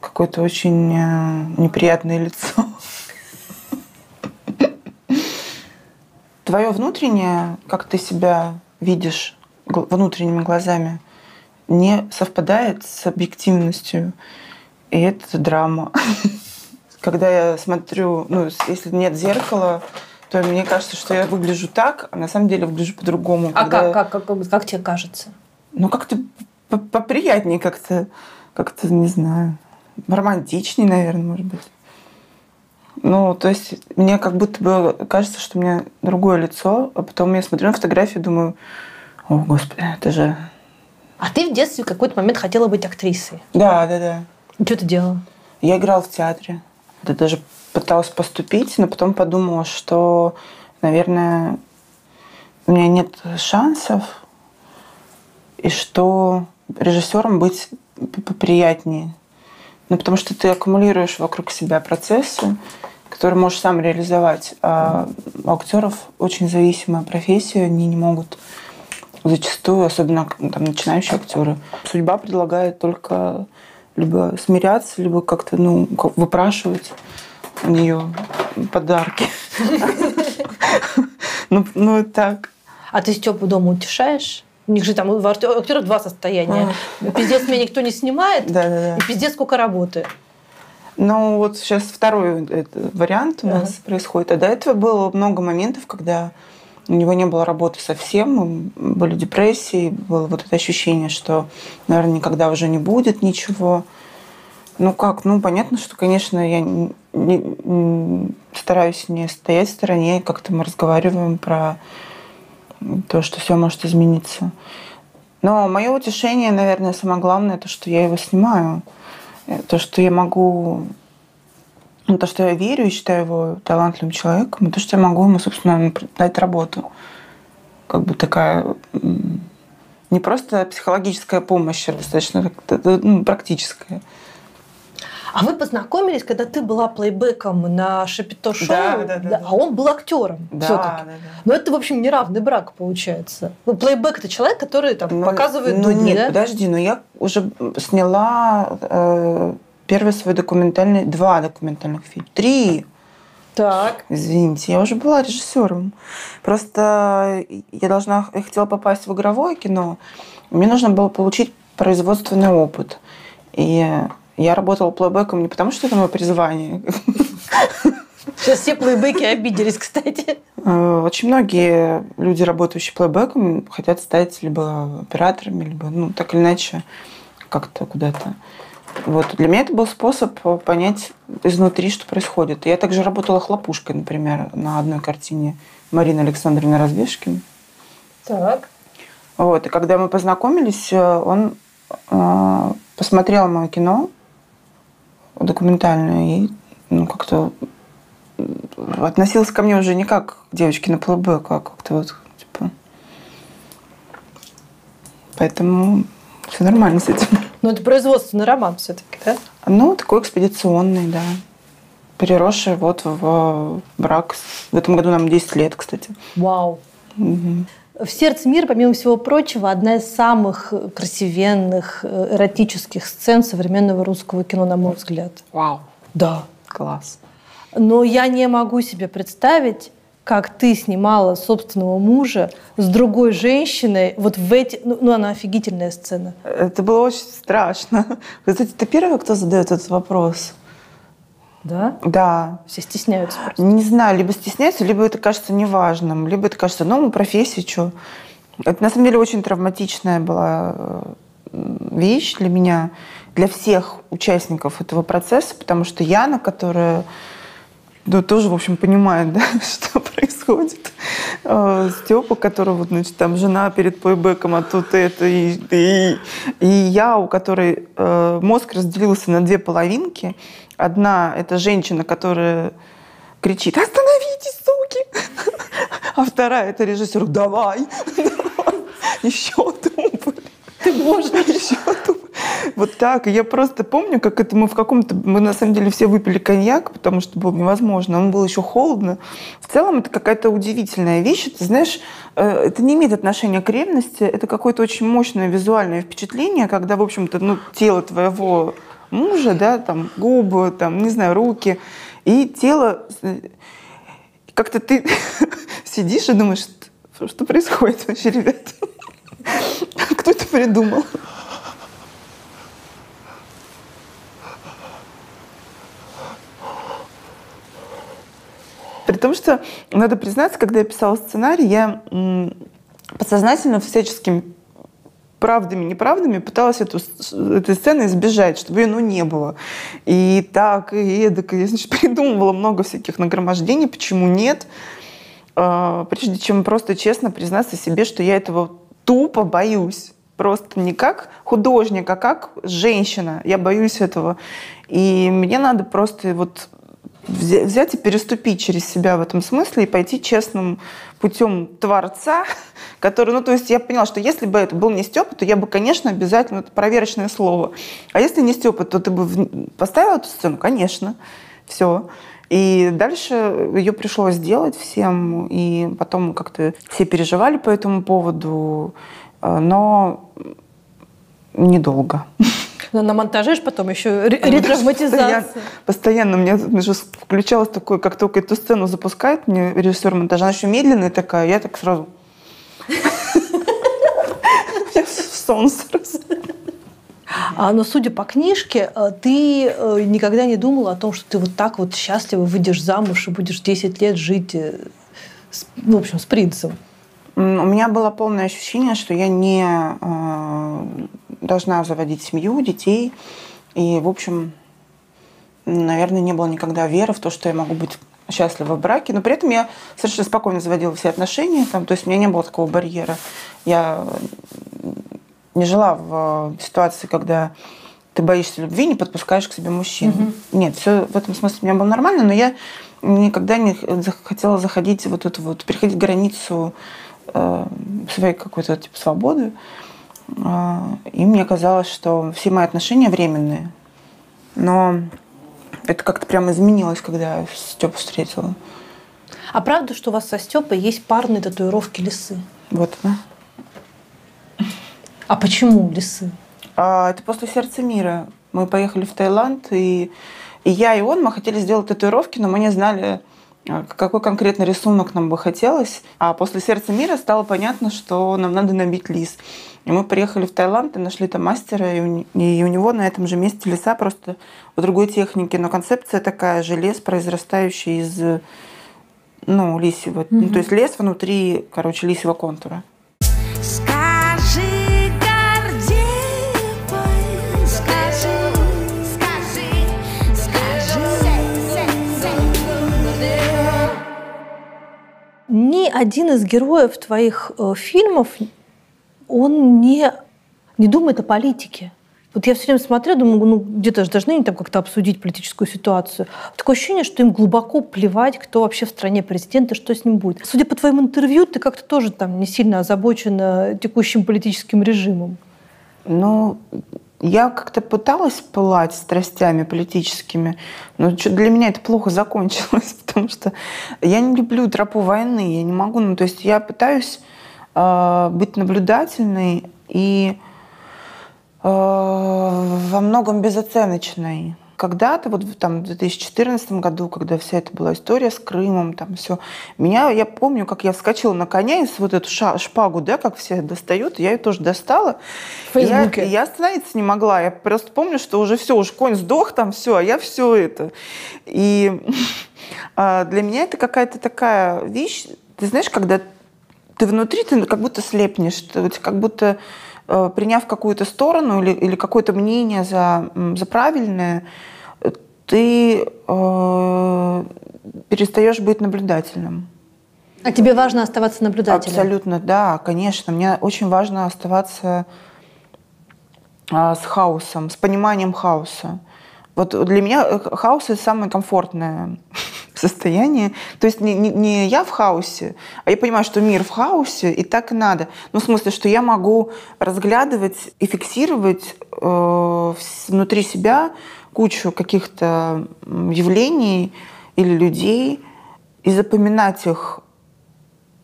какое-то очень э, неприятное лицо. Твое внутреннее, как ты себя видишь внутренними глазами, не совпадает с объективностью. И это драма. Когда я смотрю, ну, если нет зеркала, то мне кажется, что я выгляжу так, а на самом деле выгляжу по-другому. А как, как, как, как тебе кажется? ну, как-то поприятнее, как-то, как-то, не знаю, романтичнее, наверное, может быть. Ну, то есть мне как будто бы кажется, что у меня другое лицо, а потом я смотрю на фотографию и думаю, о, господи, это же... А ты в детстве в какой-то момент хотела быть актрисой. Да, да, да. Что ты делала? Я играла в театре. Я даже пыталась поступить, но потом подумала, что, наверное, у меня нет шансов, и что режиссером быть поприятнее. Ну, потому что ты аккумулируешь вокруг себя процессы, которые можешь сам реализовать. А у актеров очень зависимая профессия, они не могут зачастую, особенно к- там, начинающие актеры, судьба предлагает только либо смиряться, либо как-то ну, выпрашивать у нее подарки. Ну, ну, так. А ты Степу дома утешаешь? У них же там у актеров два состояния. Пиздец, меня никто не снимает, и пиздец, сколько работы. Ну, вот сейчас второй это, вариант у нас происходит. А до этого было много моментов, когда у него не было работы совсем, были депрессии, было вот это ощущение, что, наверное, никогда уже не будет ничего. Ну как, ну понятно, что, конечно, я не- не- стараюсь не стоять в стороне, как-то мы разговариваем про то, что все может измениться. Но мое утешение, наверное, самое главное, то, что я его снимаю. Э, То, что я могу... ну, то, что я верю и считаю его талантливым человеком, и то, что я могу ему, собственно, дать работу. Как бы такая... Не просто психологическая помощь, а достаточно ну, практическая. А вы познакомились, когда ты была плейбеком на Шапито шоу, Да, да, да, да. а он был актером Да, все-таки. да, да. Но это, в общем, неравный брак получается. Ну, плейбэк это человек, который там Ну, показывает ну, дудни, нет, да? подожди, но я уже сняла э, первый свой документальный, два документальных фильма, три. Так. Извините, я уже была режиссером. Просто я должна, я хотела попасть в игровое кино. Мне нужно было получить производственный опыт. И я работала плейбеком не потому, что это мое призвание. Сейчас все плейбеки обиделись, кстати. Э, Очень многие люди, работающие плейбеком, хотят стать либо операторами, либо, ну, так или иначе, как-то куда-то. Вот. Для меня это был способ понять изнутри, что происходит. Я также работала хлопушкой, например, на одной картине Марины Александровны Развешкин. Так. Вот. И когда мы познакомились, э, он э, посмотрел мое кино документальное и ну, как-то относился ко мне уже не как к девочке на плейбэк, а как-то вот, типа... Поэтому все нормально с этим. Ну, это производственный роман все-таки, да? Ну, такой экспедиционный, да. Переросший вот в брак. В этом году нам 10 лет, кстати. Вау. Мгм. В «Сердце мира», помимо всего прочего, одна из самых красивенных э, эротических сцен современного русского кино, на мой взгляд. Вау. Да. Класс. Но я не могу себе представить, как ты снимала собственного мужа с другой женщиной вот в эти... Ну, ну, она офигительная сцена. Это было очень страшно. Кстати, ты первый, кто задает этот вопрос. Да? Да. Все стесняются просто. Не знаю, либо стесняются, либо это кажется неважным, либо это кажется, ну, профессия, что. Это на самом деле очень травматичная была э, вещь для меня, для всех участников этого процесса, потому что Яна, которая ну, тоже, в общем, понимает, да, что происходит. Э, Степа, который, вот, значит, там жена перед плейбеком, а тут это, и, и, и я, у которой э, мозг разделился на две половинки. Одна – это женщина, которая кричит «Остановитесь, суки!» А вторая – это режиссер «Давай! давай, Еще дубль!» Ты можешь. Еще дубль. Вот так. Я просто помню, как это мы в каком-то... Мы на самом деле все выпили коньяк, потому что было невозможно. Он был еще холодно. В целом это какая-то удивительная вещь. Ты знаешь, э, это не имеет отношения к ревности. Это какое-то очень мощное визуальное впечатление, когда, в общем-то, ну, тело твоего мужа, да, там, губы, там, не знаю, руки, и тело... Как-то ты сидишь и думаешь, что, происходит вообще, ребята? Кто это придумал? При том, что, надо признаться, когда я писала сценарий, я подсознательно всяческими правдами, неправдами пыталась эту, этой сцены избежать, чтобы ее ну, не было. И так, и эдак, я, значит, придумывала много всяких нагромождений, почему нет, А, прежде чем просто честно признаться себе, что я этого тупо боюсь. Просто не как художник, а как женщина. Я боюсь этого. И мне надо просто вот взять и переступить через себя в этом смысле и пойти честным путем творца, который, ну, то есть я поняла, что если бы это был не Степа, то я бы, конечно, обязательно, это проверочное слово. А если не Степа, то ты бы поставила эту сцену? Конечно. Все. И дальше ее пришлось сделать всем, и потом как-то все переживали по этому поводу, э, но недолго. На, на монтаже ж потом еще ретравматизация. постоянно у меня даже включалось такое, как только эту сцену запускает мне режиссер монтажа, она еще медленная такая, я так сразу... Я в сон сразу. А, но судя по книжке, э, ты э, никогда не думала о том, что ты вот так вот счастливо выйдешь замуж и будешь 10 лет жить, э, с- ну, в общем, с принцем. У меня было полное ощущение, что я не э, должна заводить семью, детей. И, в общем, наверное, не было никогда веры в то, что я могу быть счастлива в браке. Но при этом я совершенно спокойно заводила все отношения. Там, то есть у меня не было такого барьера. Я не жила в ситуации, когда ты боишься любви, не подпускаешь к себе мужчину. Нет, все в этом смысле у меня было нормально, но я никогда не хотела заходить вот эту вот, переходить границу э, своей какой-то типа свободы. А, И мне казалось, что все мои отношения временные. Но это как-то прямо изменилось, когда я Степу встретила. А правда, что у вас со Степой есть парные татуировки лисы? Вот, да. А почему лисы? А, это после «Сердца мира». Мы поехали в Таиланд, и, и я, и он, мы хотели сделать татуировки, но мы не знали, а, какой конкретно рисунок нам бы хотелось. А после «Сердца мира» стало понятно, что нам надо набить лис. И мы приехали в Таиланд и нашли там мастера, и у, него на этом же месте леса просто в другой технике. Но концепция такая же, лес, произрастающий из ну, лисьего. Ну, то есть лес внутри, короче, лисьего контура. Ни один из героев твоих э, фильмов, он не, не думает о политике. Вот я все время смотрю, думаю, ну где-то же должны они там как-то обсудить политическую ситуацию. Такое ощущение, что им глубоко плевать, кто вообще в стране президент и что с ним будет. Судя по твоему интервью, ты как-то тоже там не сильно озабочена текущим политическим режимом. Ну, я как-то пыталась пылать страстями политическими, но для меня это плохо закончилось, потому что я не люблю тропу войны, я не могу, ну, то есть я пытаюсь э, быть наблюдательной и э, во многом безоценочной. Когда-то, вот там, в 2014 году, когда вся эта была история с Крымом, там все, меня, я помню, как я вскочила на коня и вот эту ша- шпагу, да, как все достают, я ее тоже достала. В Фейсбуке. Я, я остановиться не могла. Я просто помню, что уже все, уж конь сдох там, все, а я все это. И а, для меня это какая-то такая вещь, ты знаешь, когда ты внутри, ты как будто слепнешь, ты как будто приняв какую-то сторону или, или какое-то мнение за, за правильное, э, ты э, перестаешь быть наблюдательным. А тебе важно оставаться наблюдателем? Абсолютно, да, конечно. Мне очень важно оставаться а, с хаосом, с пониманием хаоса. Вот для меня э, хаос это самое комфортное состоянии. То есть не, не, не я в хаосе, а я понимаю, что мир в хаосе, и так и надо. Ну, в смысле, что я могу разглядывать и фиксировать э, внутри себя кучу каких-то явлений или людей и запоминать их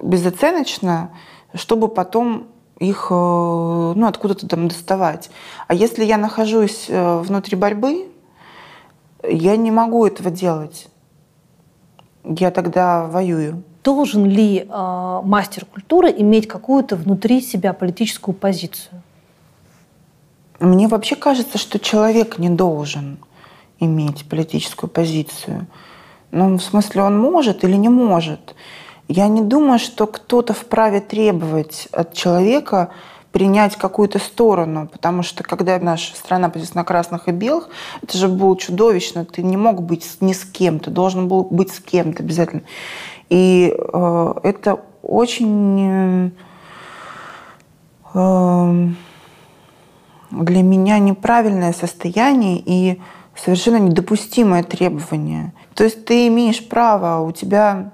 безоценочно, чтобы потом их э, ну, откуда-то там доставать. А если я нахожусь э, внутри борьбы, я не могу этого делать. Я тогда воюю. Должен ли э, мастер культуры иметь какую-то внутри себя политическую позицию? Мне вообще кажется, что человек не должен иметь политическую позицию. Ну, в смысле, он может или не может. Я не думаю, что кто-то вправе требовать от человека принять какую-то сторону, потому что когда наша страна позиция на красных и белых, это же было чудовищно. Ты не мог быть ни с кем, ты должен был быть с кем-то обязательно. И э, это очень э, э, для меня неправильное состояние и совершенно недопустимое требование. То есть ты имеешь право, у тебя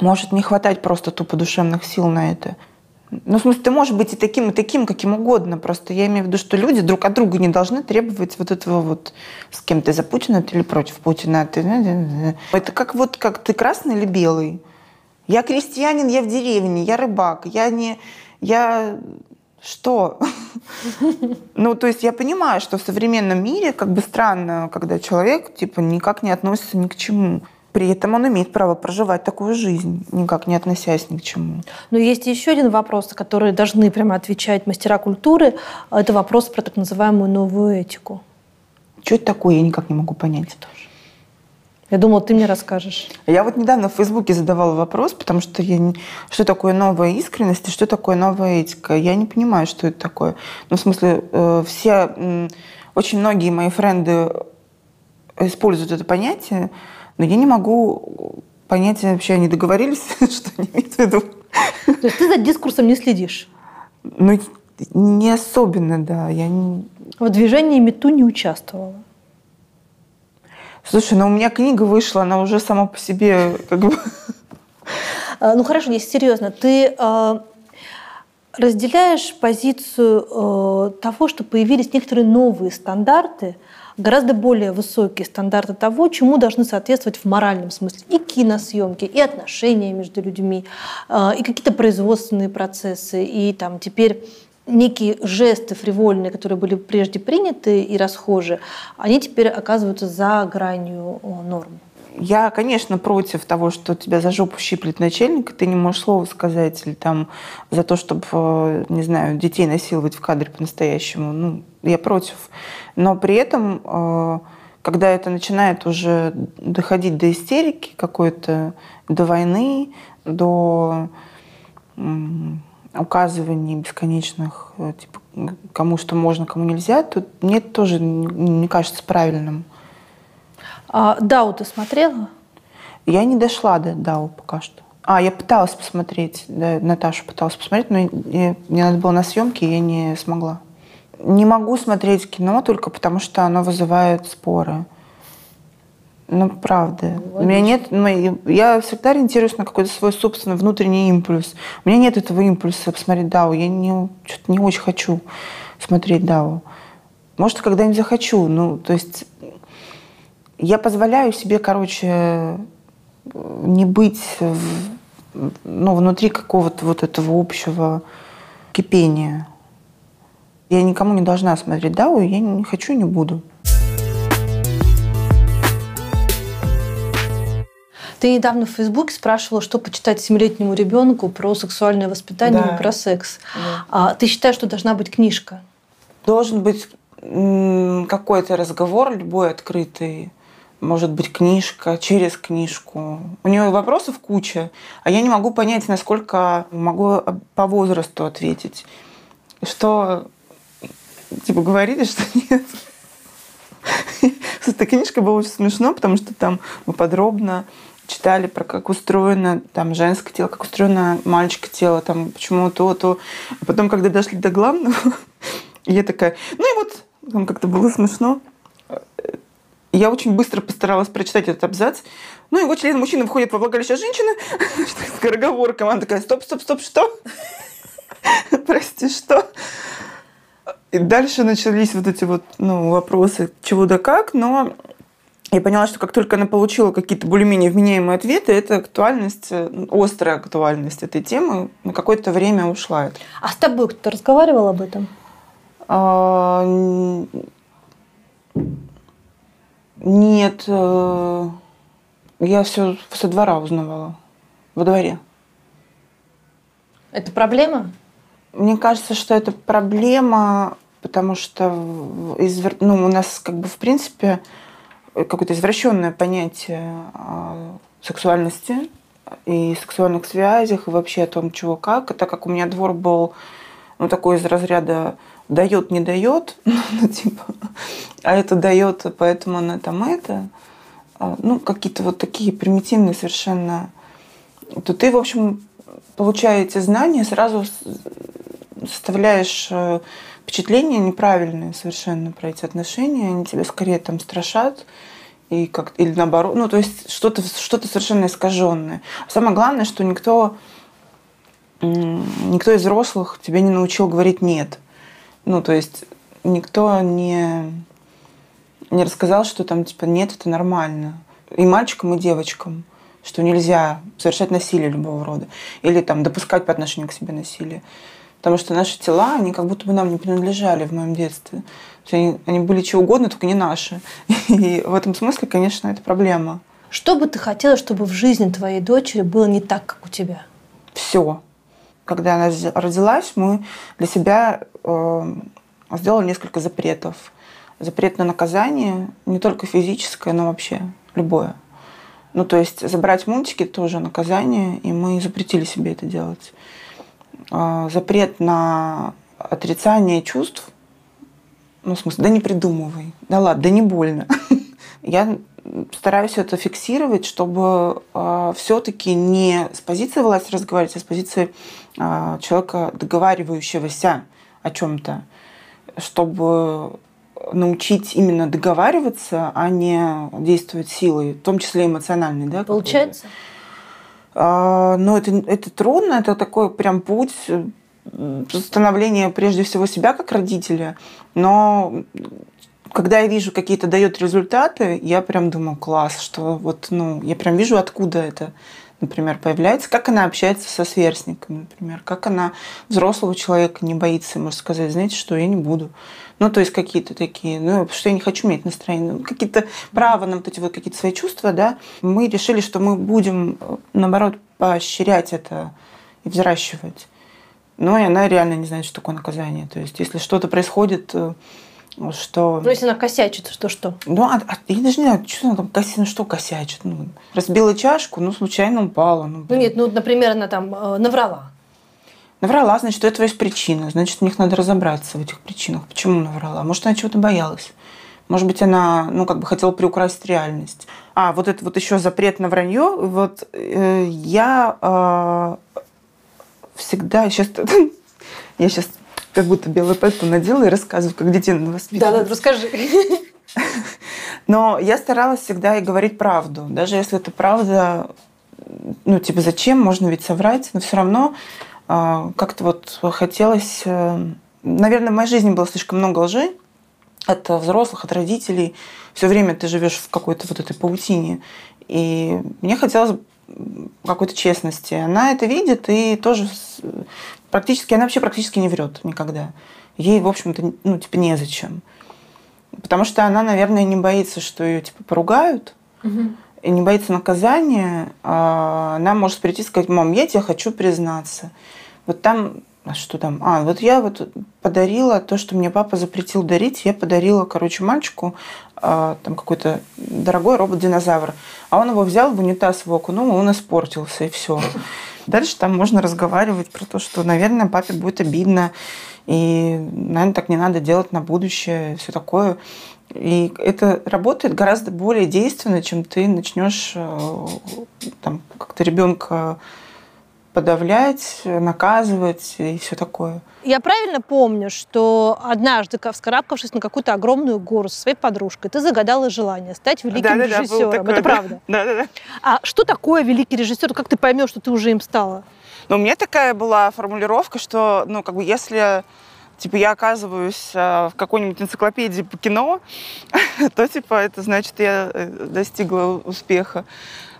может не хватать просто тупо душевных сил на это. Ну, в смысле, ты можешь быть и таким, и таким, каким угодно. Просто я имею в виду, что люди друг от друга не должны требовать вот этого вот с кем ты за Путина ты или против Путина. Ты... Это как вот как ты красный или белый. Я крестьянин, я в деревне, я рыбак, я не... Я что? Ну, то есть я понимаю, что в современном мире как бы странно, когда человек типа никак не относится ни к чему. При этом он имеет право проживать такую жизнь, никак не относясь ни к чему. Но есть еще один вопрос, который должны прямо отвечать мастера культуры. Это вопрос про так называемую новую этику. Что это такое, я никак не могу понять. Я думала, ты мне расскажешь. Я вот недавно в Фейсбуке задавала вопрос, потому что я не... что такое новая искренность и что такое новая этика. Я не понимаю, что это такое. Ну, в смысле, э, все, м, очень многие мои френды используют это понятие, но я не могу понять вообще, они договорились, что они имеют в виду. То есть ты за дискурсом не следишь? Ну, не особенно, да. Я не... В движении МИТУ не участвовала. Слушай, ну у меня книга вышла, она уже сама по себе как бы... А, Ну хорошо, если серьезно, ты э, разделяешь позицию э, того, что появились некоторые новые стандарты, гораздо более высокие стандарты того, чему должны соответствовать в моральном смысле и киносъемки, и отношения между людьми, э, и какие-то производственные процессы, и там теперь некие жесты фривольные, которые были прежде приняты и расхожи, они теперь оказываются за гранью э, норм. Я, конечно, против того, что тебя за жопу щиплет начальник, и ты не можешь слова сказать, или там за то, чтобы, э, не знаю, детей насиловать в кадре по-настоящему. Ну, я против. Но при этом, э, когда это начинает уже доходить до истерики какой-то, до войны, до указываний бесконечных, э, типа, кому что можно, кому нельзя, то мне это тоже не кажется правильным. А Дау ты смотрела? Я не дошла до Дау пока что. А, я пыталась посмотреть, да, Наташа пыталась посмотреть, но я- мне надо было на съемки, и я не смогла. Не могу смотреть кино только потому, что оно вызывает споры. Ну, правда. У меня нет... ну, я всегда ориентируюсь на какой-то свой собственный внутренний импульс. У меня нет этого импульса посмотреть Дау. Я не, что-то не очень хочу смотреть Дау. Может, когда-нибудь захочу. Ну, то есть я позволяю себе, короче, не быть ну, внутри какого-то вот этого общего кипения. Я никому не должна смотреть Дау, я не хочу, не буду. Ты недавно в Фейсбуке спрашивала, что почитать семилетнему ребенку про сексуальное воспитание Да. и про секс. А, ты считаешь, что должна быть книжка? Должен быть какой-то разговор, любой открытый. Может быть, книжка, через книжку. У нее вопросов куча, а я не могу понять, насколько могу по возрасту ответить. Что, типа, говорили, что нет. Эта книжка была очень смешно, потому что там мы подробно читали про как устроено там женское тело, как устроено мальчика тело, там почему то, то. А потом, когда дошли до главного, я такая, ну и вот, там как-то было смешно. Я очень быстро постаралась прочитать этот абзац. Ну, его член мужчины входит во влагалище женщины. Скороговорка. Она такая, стоп, стоп, стоп, что? Прости, что? И дальше начались вот эти вот ну, вопросы, чего да как, но я поняла, что как только она получила какие-то более-менее вменяемые ответы, эта актуальность, э, острая актуальность этой темы на какое-то время ушла. А с тобой кто-то разговаривал об этом? Нет, э, я все со двора узнавала, во дворе. Это проблема? Мне кажется, что это проблема, потому что извер- ну, у нас как бы в принципе какое-то извращенное понятие сексуальности и сексуальных связях, и вообще о том, чего как. Так как у меня двор был ну, такой из разряда дает, не дает, ну, типа, а это дает, поэтому она там это, а, ну, какие-то вот такие примитивные совершенно, то ты, в общем, получая эти знания, сразу составляешь э, впечатление неправильное совершенно про эти отношения, они тебя скорее там страшат, и как, или наоборот, ну, то есть что-то что совершенно искаженное. Самое главное, что никто, никто из взрослых тебя не научил говорить «нет». Ну, то есть никто не, не рассказал, что там, типа, нет, это нормально. И мальчикам, и девочкам, что нельзя совершать насилие любого рода. Или там допускать по отношению к себе насилие. Потому что наши тела, они как будто бы нам не принадлежали в моем детстве. То есть Они, они были чего угодно, только не наши. И в этом смысле, конечно, это проблема. Что бы ты хотела, чтобы в жизни твоей дочери было не так, как у тебя? Все. Когда она родилась, мы для себя э, сделали несколько запретов. Запрет на наказание, не только физическое, но вообще любое. Ну, то есть забрать мультики тоже наказание, и мы запретили себе это делать. Э, запрет на отрицание чувств, ну, в смысле, да не придумывай, да ладно, да не больно. Я стараюсь это фиксировать, чтобы все-таки не с позиции власти разговаривать, а с позиции человека, договаривающегося о чем-то, чтобы научить именно договариваться, а не действовать силой, в том числе эмоциональной. Да. Получается? А, Но это, это трудно, это такой прям путь становления прежде всего себя как родителя. Но когда я вижу какие-то дает результаты, я прям думаю, класс, что вот, ну, я прям вижу, откуда это, например, появляется, как она общается со сверстниками, например, как она взрослого человека не боится, может сказать, знаете, что я не буду. Ну, то есть какие-то такие, ну, что я не хочу иметь настроение, ну, какие-то права на вот эти вот какие-то свои чувства, да. Мы решили, что мы будем, э, наоборот, поощрять это и взращивать. Но и она реально не знает, что такое наказание. То есть, если что-то происходит, э, что... Ну, если она косячит, что что? Ну, а, а я даже не знаю, что она там коси- ну, что косячит. Ну, разбила чашку, ну, случайно упала. Ну, Ну нет, ну, например, она там э, наврала. Наврала, значит, у этого есть причина. Значит, в них надо разобраться, в этих причинах. Почему наврала? Может, она чего-то боялась. Может быть, она, ну, как бы хотела приукрасить реальность. А, вот это вот еще запрет на вранье. Вот э, я э, всегда сейчас... Я сейчас как будто белую пальто надела и рассказываю, как детей надо воспитывать. Да, да, расскажи. Но я старалась всегда и говорить правду. Даже если это правда, ну, типа, зачем? Можно ведь соврать. Но все равно э, как-то вот хотелось... э, наверное, в моей жизни было слишком много лжи от взрослых, от родителей. Все время ты живешь в какой-то вот этой паутине. И мне хотелось какой-то честности. Она это видит и тоже практически, она вообще практически не врет никогда. Ей, в общем-то, ну, типа, незачем. Потому что она, наверное, не боится, что ее, типа, поругают, и не боится наказания. А Она может прийти и сказать, мам, я тебе хочу признаться. Вот там, а что там? А, вот я вот подарила то, что мне папа запретил дарить. Я подарила, короче, мальчику а, там какой-то дорогой робот-динозавр. А он его взял в унитаз его окунул, он испортился, и все. Дальше там можно разговаривать про то, что, наверное, папе будет обидно, и, наверное, так не надо делать на будущее, все такое. И это работает гораздо более действенно, чем ты начнешь э, там как-то ребенка подавлять, наказывать и все такое. Я правильно помню, что однажды, ка- вскарабкавшись на какую-то огромную гору со своей подружкой, ты загадала желание стать великим было режиссером. такое, Это да. правда. Да-да-да. А что такое великий режиссер? Как ты поймешь, что ты уже им стала? Но у меня такая была формулировка, что, ну, как бы, если типа я оказываюсь а, в какой-нибудь энциклопедии по кино, то типа это значит я э, достигла успеха.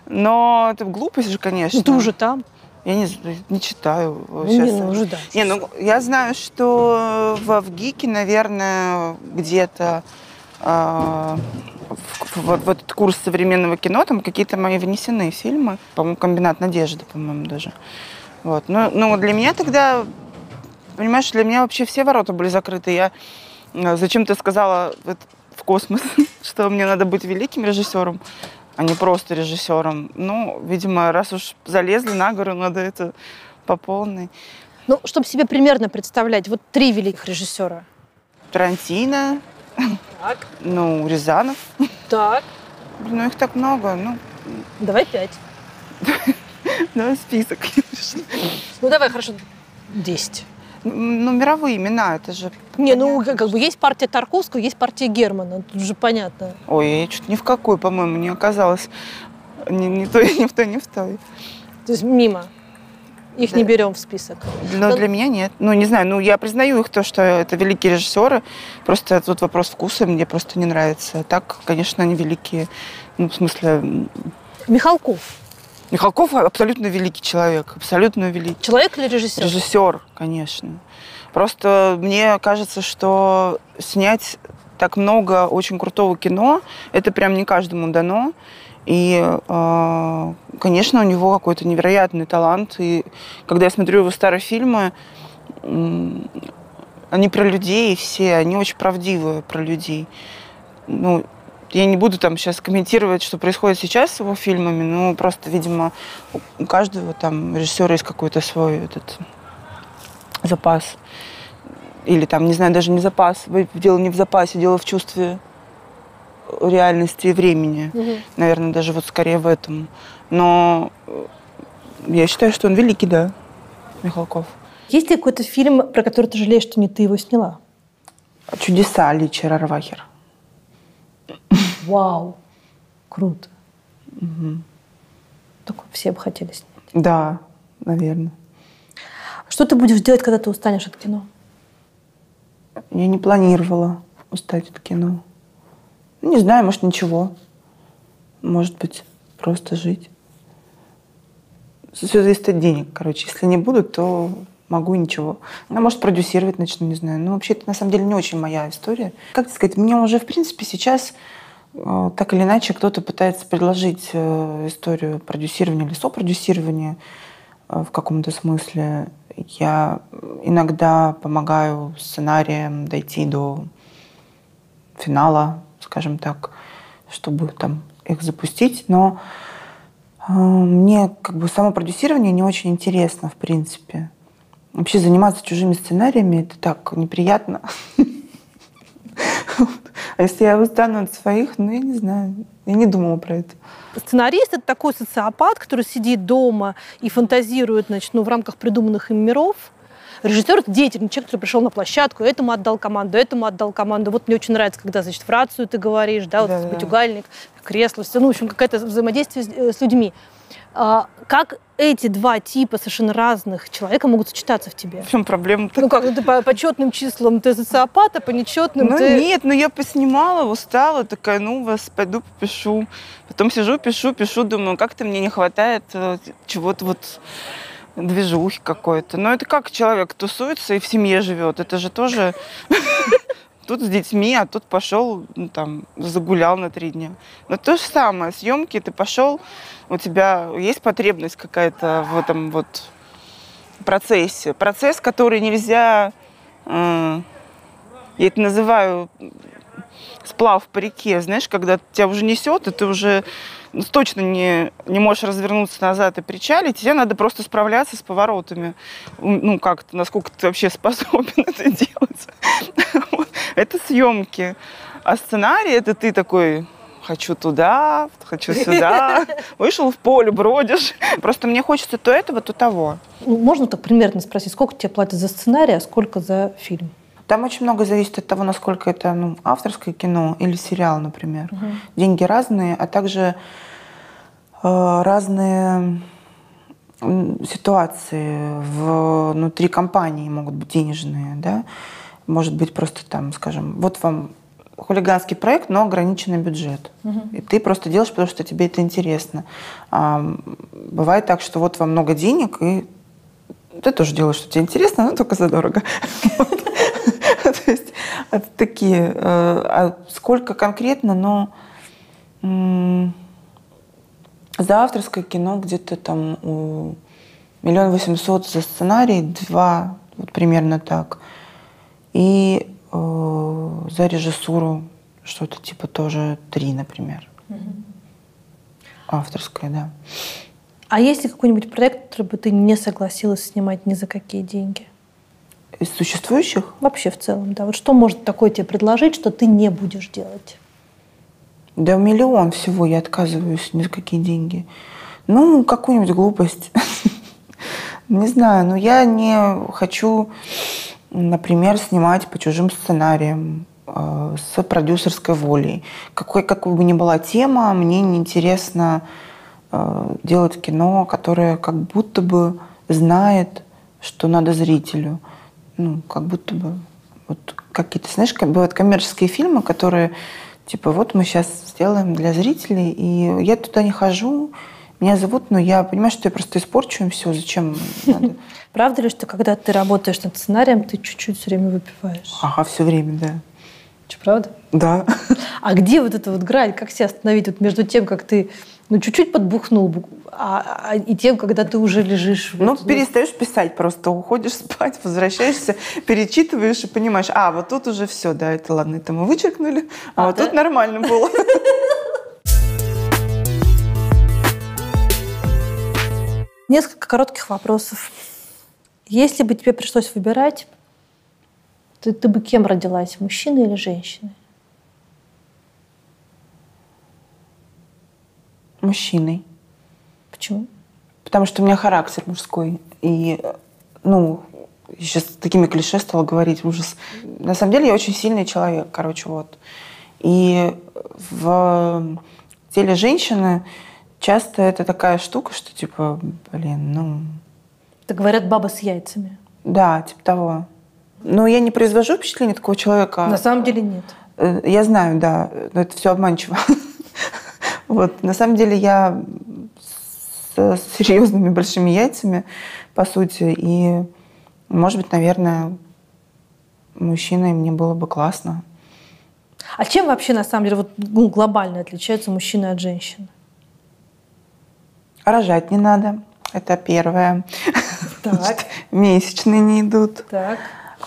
Но это глупость же, конечно. Ну, ты уже там. Я не, не читаю Ну, сейчас. не, ну, уже да. Не, ну я знаю, что в, в ГИКе, наверное, где-то в, в- вот в этот курс современного кино там какие-то мои внесены фильмы. По-моему, «Комбинат надежды», по-моему, даже. Вот. Ну, ну, для меня тогда, понимаешь, для меня вообще все ворота были закрыты. Я э, зачем ты сказала в, это- в космос, что мне надо быть великим режиссером, а не просто режиссером. Ну, видимо, раз уж залезли на гору, надо это по полной. Ну, чтобы себе примерно представлять, вот три великих режиссера. Тарантино, Так. ну, Рязанов. Так. Ну их так много. Ну, Давай пять. давай список. Ну, давай, хорошо, десять. Ну, мировые имена, это же... Не, ну, как бы есть партия Тарковского, есть партия Германа. Тут же понятно. Ой, я что-то ни в какой, по-моему, не оказалась. Ни, ни той, ни в той, ни в той. То есть мимо. Их не берем в список. Но для меня нет. Ну, не знаю, ну, я признаю их то, что это великие режиссеры. Просто тут вопрос вкуса мне просто не нравится. Так, конечно, они великие. Ну, в смысле, Михалков. Михалков абсолютно великий человек. Абсолютно великий. Человек или режиссер? Режиссер, конечно. Просто мне кажется, что снять так много очень крутого кино, это прям не каждому дано. И, э, конечно, у него какой-то невероятный талант. И когда я смотрю его старые фильмы, они про людей все, они очень правдивые про людей. Ну, я не буду там сейчас комментировать, что происходит сейчас с его фильмами, но просто, видимо, у- каждого там режиссера есть какой-то свой этот запас. Или там, не знаю, даже не запас. Дело не в запасе, дело в чувстве реальности и времени. Мгм. Наверное, даже вот скорее в этом. Но э, я считаю, что он великий, да, Михалков. Есть ли какой-то фильм, про который ты жалеешь, что не ты его сняла? Чудеса Аличи Рарвахер. Вау. Круто. Такое все бы хотели снять. Да, наверное. Что ты будешь делать, когда ты устанешь от кино? Я не планировала устать от кино. Ну, Не знаю, может, ничего. Может быть, просто жить. Все зависит от денег, короче. Если не буду, то могу ничего. Ну, может, продюсировать начну, не знаю. Ну, вообще, это на самом деле не очень моя история. Как сказать, мне уже, в принципе, сейчас э, так или иначе кто-то пытается предложить э, историю продюсирования или сопродюсирования э, в каком-то смысле. Я иногда помогаю сценариям дойти до финала, скажем так, чтобы там их запустить. Но мне как бы само продюсирование не очень интересно, в принципе. Вообще заниматься чужими сценариями это так неприятно. А если я устану от своих, ну я не знаю, я не думала про это. Сценарист — это такой социопат, который сидит дома и фантазирует значит, ну, в рамках придуманных им миров. Режиссер — это деятельный человек, который пришел на площадку, этому отдал команду, этому отдал команду. Вот мне очень нравится, когда, значит, в рацию ты говоришь, да, вот Да-да-да. матюгальник, кресло, всё, ну, в общем, какое-то взаимодействие с, э, с людьми. А, как эти два типа совершенно разных человека могут сочетаться в тебе? В чем проблема-то? Ну как, ну, ты по, по четным числам ты социопат, а по нечетным Ну ты... нет, ну я поснимала, устала, такая, ну вас пойду попишу. Потом сижу, пишу, пишу, думаю, как-то мне не хватает э, чего-то вот движухи какой-то. Но это как человек тусуется и в семье живет. Это же тоже тут с детьми, а тут пошел, ну, там, загулял на три дня. Но то же самое, съемки, ты пошел, у тебя есть потребность какая-то в этом вот процессе. Процесс, который нельзя, э, я это называю сплав по реке, знаешь, когда тебя уже несет, и ты уже точно не, не можешь развернуться назад и причалить, тебе надо просто справляться с поворотами. Ну, как-то, насколько ты вообще способен это делать. Это съемки. А сценарий, это ты такой хочу туда, хочу сюда. Вышел в поле, бродишь. Просто мне хочется то этого, то того. Ну, можно так примерно спросить, сколько тебе платят за сценарий, а сколько за фильм? Там очень много зависит от того, насколько это ну, авторское кино или сериал, например. Деньги разные, а также э, разные ситуации внутри компании могут быть денежные, да. Может быть просто там, скажем, вот вам хулиганский проект, но ограниченный бюджет. И ты просто делаешь, потому что тебе это интересно. А, бывает так, что вот вам много денег, и ты тоже делаешь, что тебе интересно, но только задорого. Это такие... э, А сколько конкретно, но м, за авторское кино где-то там миллион восемьсот за сценарий, два, вот примерно так. И э, за режиссуру что-то типа тоже три, например. Авторское, да. А есть ли какой-нибудь проект, который бы ты не согласилась снимать ни за какие деньги? Из существующих? Вообще в целом, да. Вот что может такое тебе предложить, что ты не будешь делать? Да миллион всего я отказываюсь ни за какие деньги. Ну, какую-нибудь глупость. Не знаю, но я не хочу, например, снимать по чужим сценариям э, с продюсерской волей. Какой, какой бы ни была тема, мне неинтересно э, делать кино, которое как будто бы знает, что надо зрителю. Ну, как будто бы вот какие-то, знаешь, бывают коммерческие фильмы, которые типа вот мы сейчас сделаем для зрителей, и я туда не хожу, меня зовут, но я понимаю, что я просто испорчу им все, зачем надо. Правда ли, что когда ты работаешь над сценарием, ты чуть-чуть все время выпиваешь? Ага, все время, да. Что, правда? Да. А где вот эта вот грань? Как себя остановить вот между тем, как ты ну, чуть-чуть подбухнул, бу- а, а- и тем, когда ты уже лежишь... Ну, вот, перестаешь писать просто, уходишь спать, возвращаешься, перечитываешь и понимаешь, а, вот тут уже все, да, это ладно, это мы вычеркнули, а, А, вот да? тут нормально было. Несколько коротких вопросов. Если бы тебе пришлось выбирать, ты, ты бы кем родилась, мужчиной или женщиной? Мужчиной. Почему? Потому что у меня характер мужской. И, ну, сейчас такими клише стала говорить, ужас. На самом деле я очень сильный человек, короче, вот. И в теле женщины часто это такая штука, что типа, блин, ну, Это говорят баба с яйцами. да, типа того. Но я не произвожу впечатление такого человека. На самом деле нет. Э, Я знаю, да, но это все обманчиво. Вот, на самом деле я с серьезными большими яйцами, по сути, и, может быть, наверное, мужчиной мне было бы классно. А чем вообще на самом деле вот, ну, глобально отличаются мужчины от женщин? Рожать не надо, это первое. Так. Месячные не идут. Так.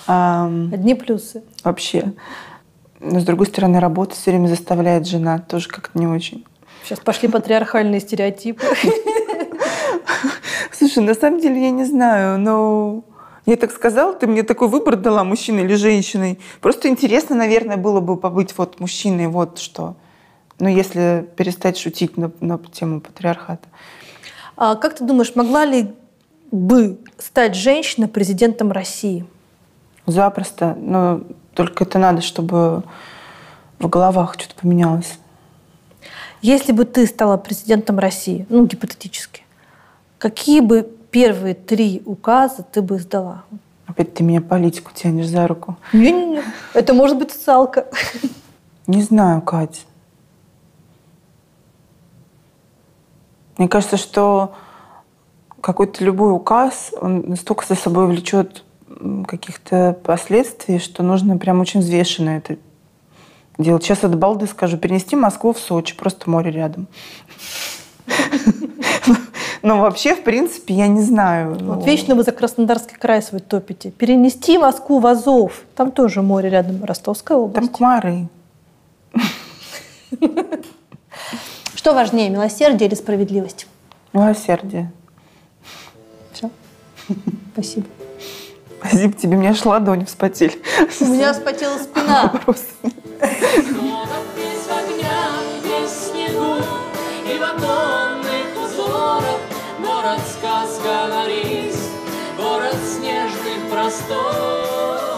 Одни плюсы. Вообще. Но, с другой стороны, работа все время заставляет жена, тоже как-то не очень. Сейчас пошли патриархальные стереотипы. Слушай, на самом деле я не знаю, но я так сказала, ты мне такой выбор дала, мужчиной или женщиной. Просто интересно, наверное, было бы побыть вот мужчиной, вот что. Ну, если перестать шутить на, на тему патриархата. А как ты думаешь, могла ли бы стать женщина президентом России? Запросто. Но только это надо, чтобы в головах что-то поменялось. Если бы ты стала президентом России, ну, гипотетически, какие бы первые три указа ты бы сдала? Опять ты меня политику тянешь за руку. Не-не-не, это может быть социалка. Не знаю, Кать. Мне кажется, что какой-то любой указ, он настолько за собой влечет каких-то последствий, что нужно прям очень взвешенно это делать. Сейчас от балды скажу, перенести Москву в Сочи, просто море рядом. Но вообще, в принципе, я не знаю. Вот вечно вы за Краснодарский край свой топите. Перенести Москву в Азов. Там тоже море рядом, Ростовская область. Там комары. Что важнее, милосердие или справедливость? Милосердие. Все. Спасибо. Спасибо тебе, меня аж ладони вспотели. У меня вспотела спина. Просто. Без огня, без в оконных узорах Город сказка на рис, город снежных просторов.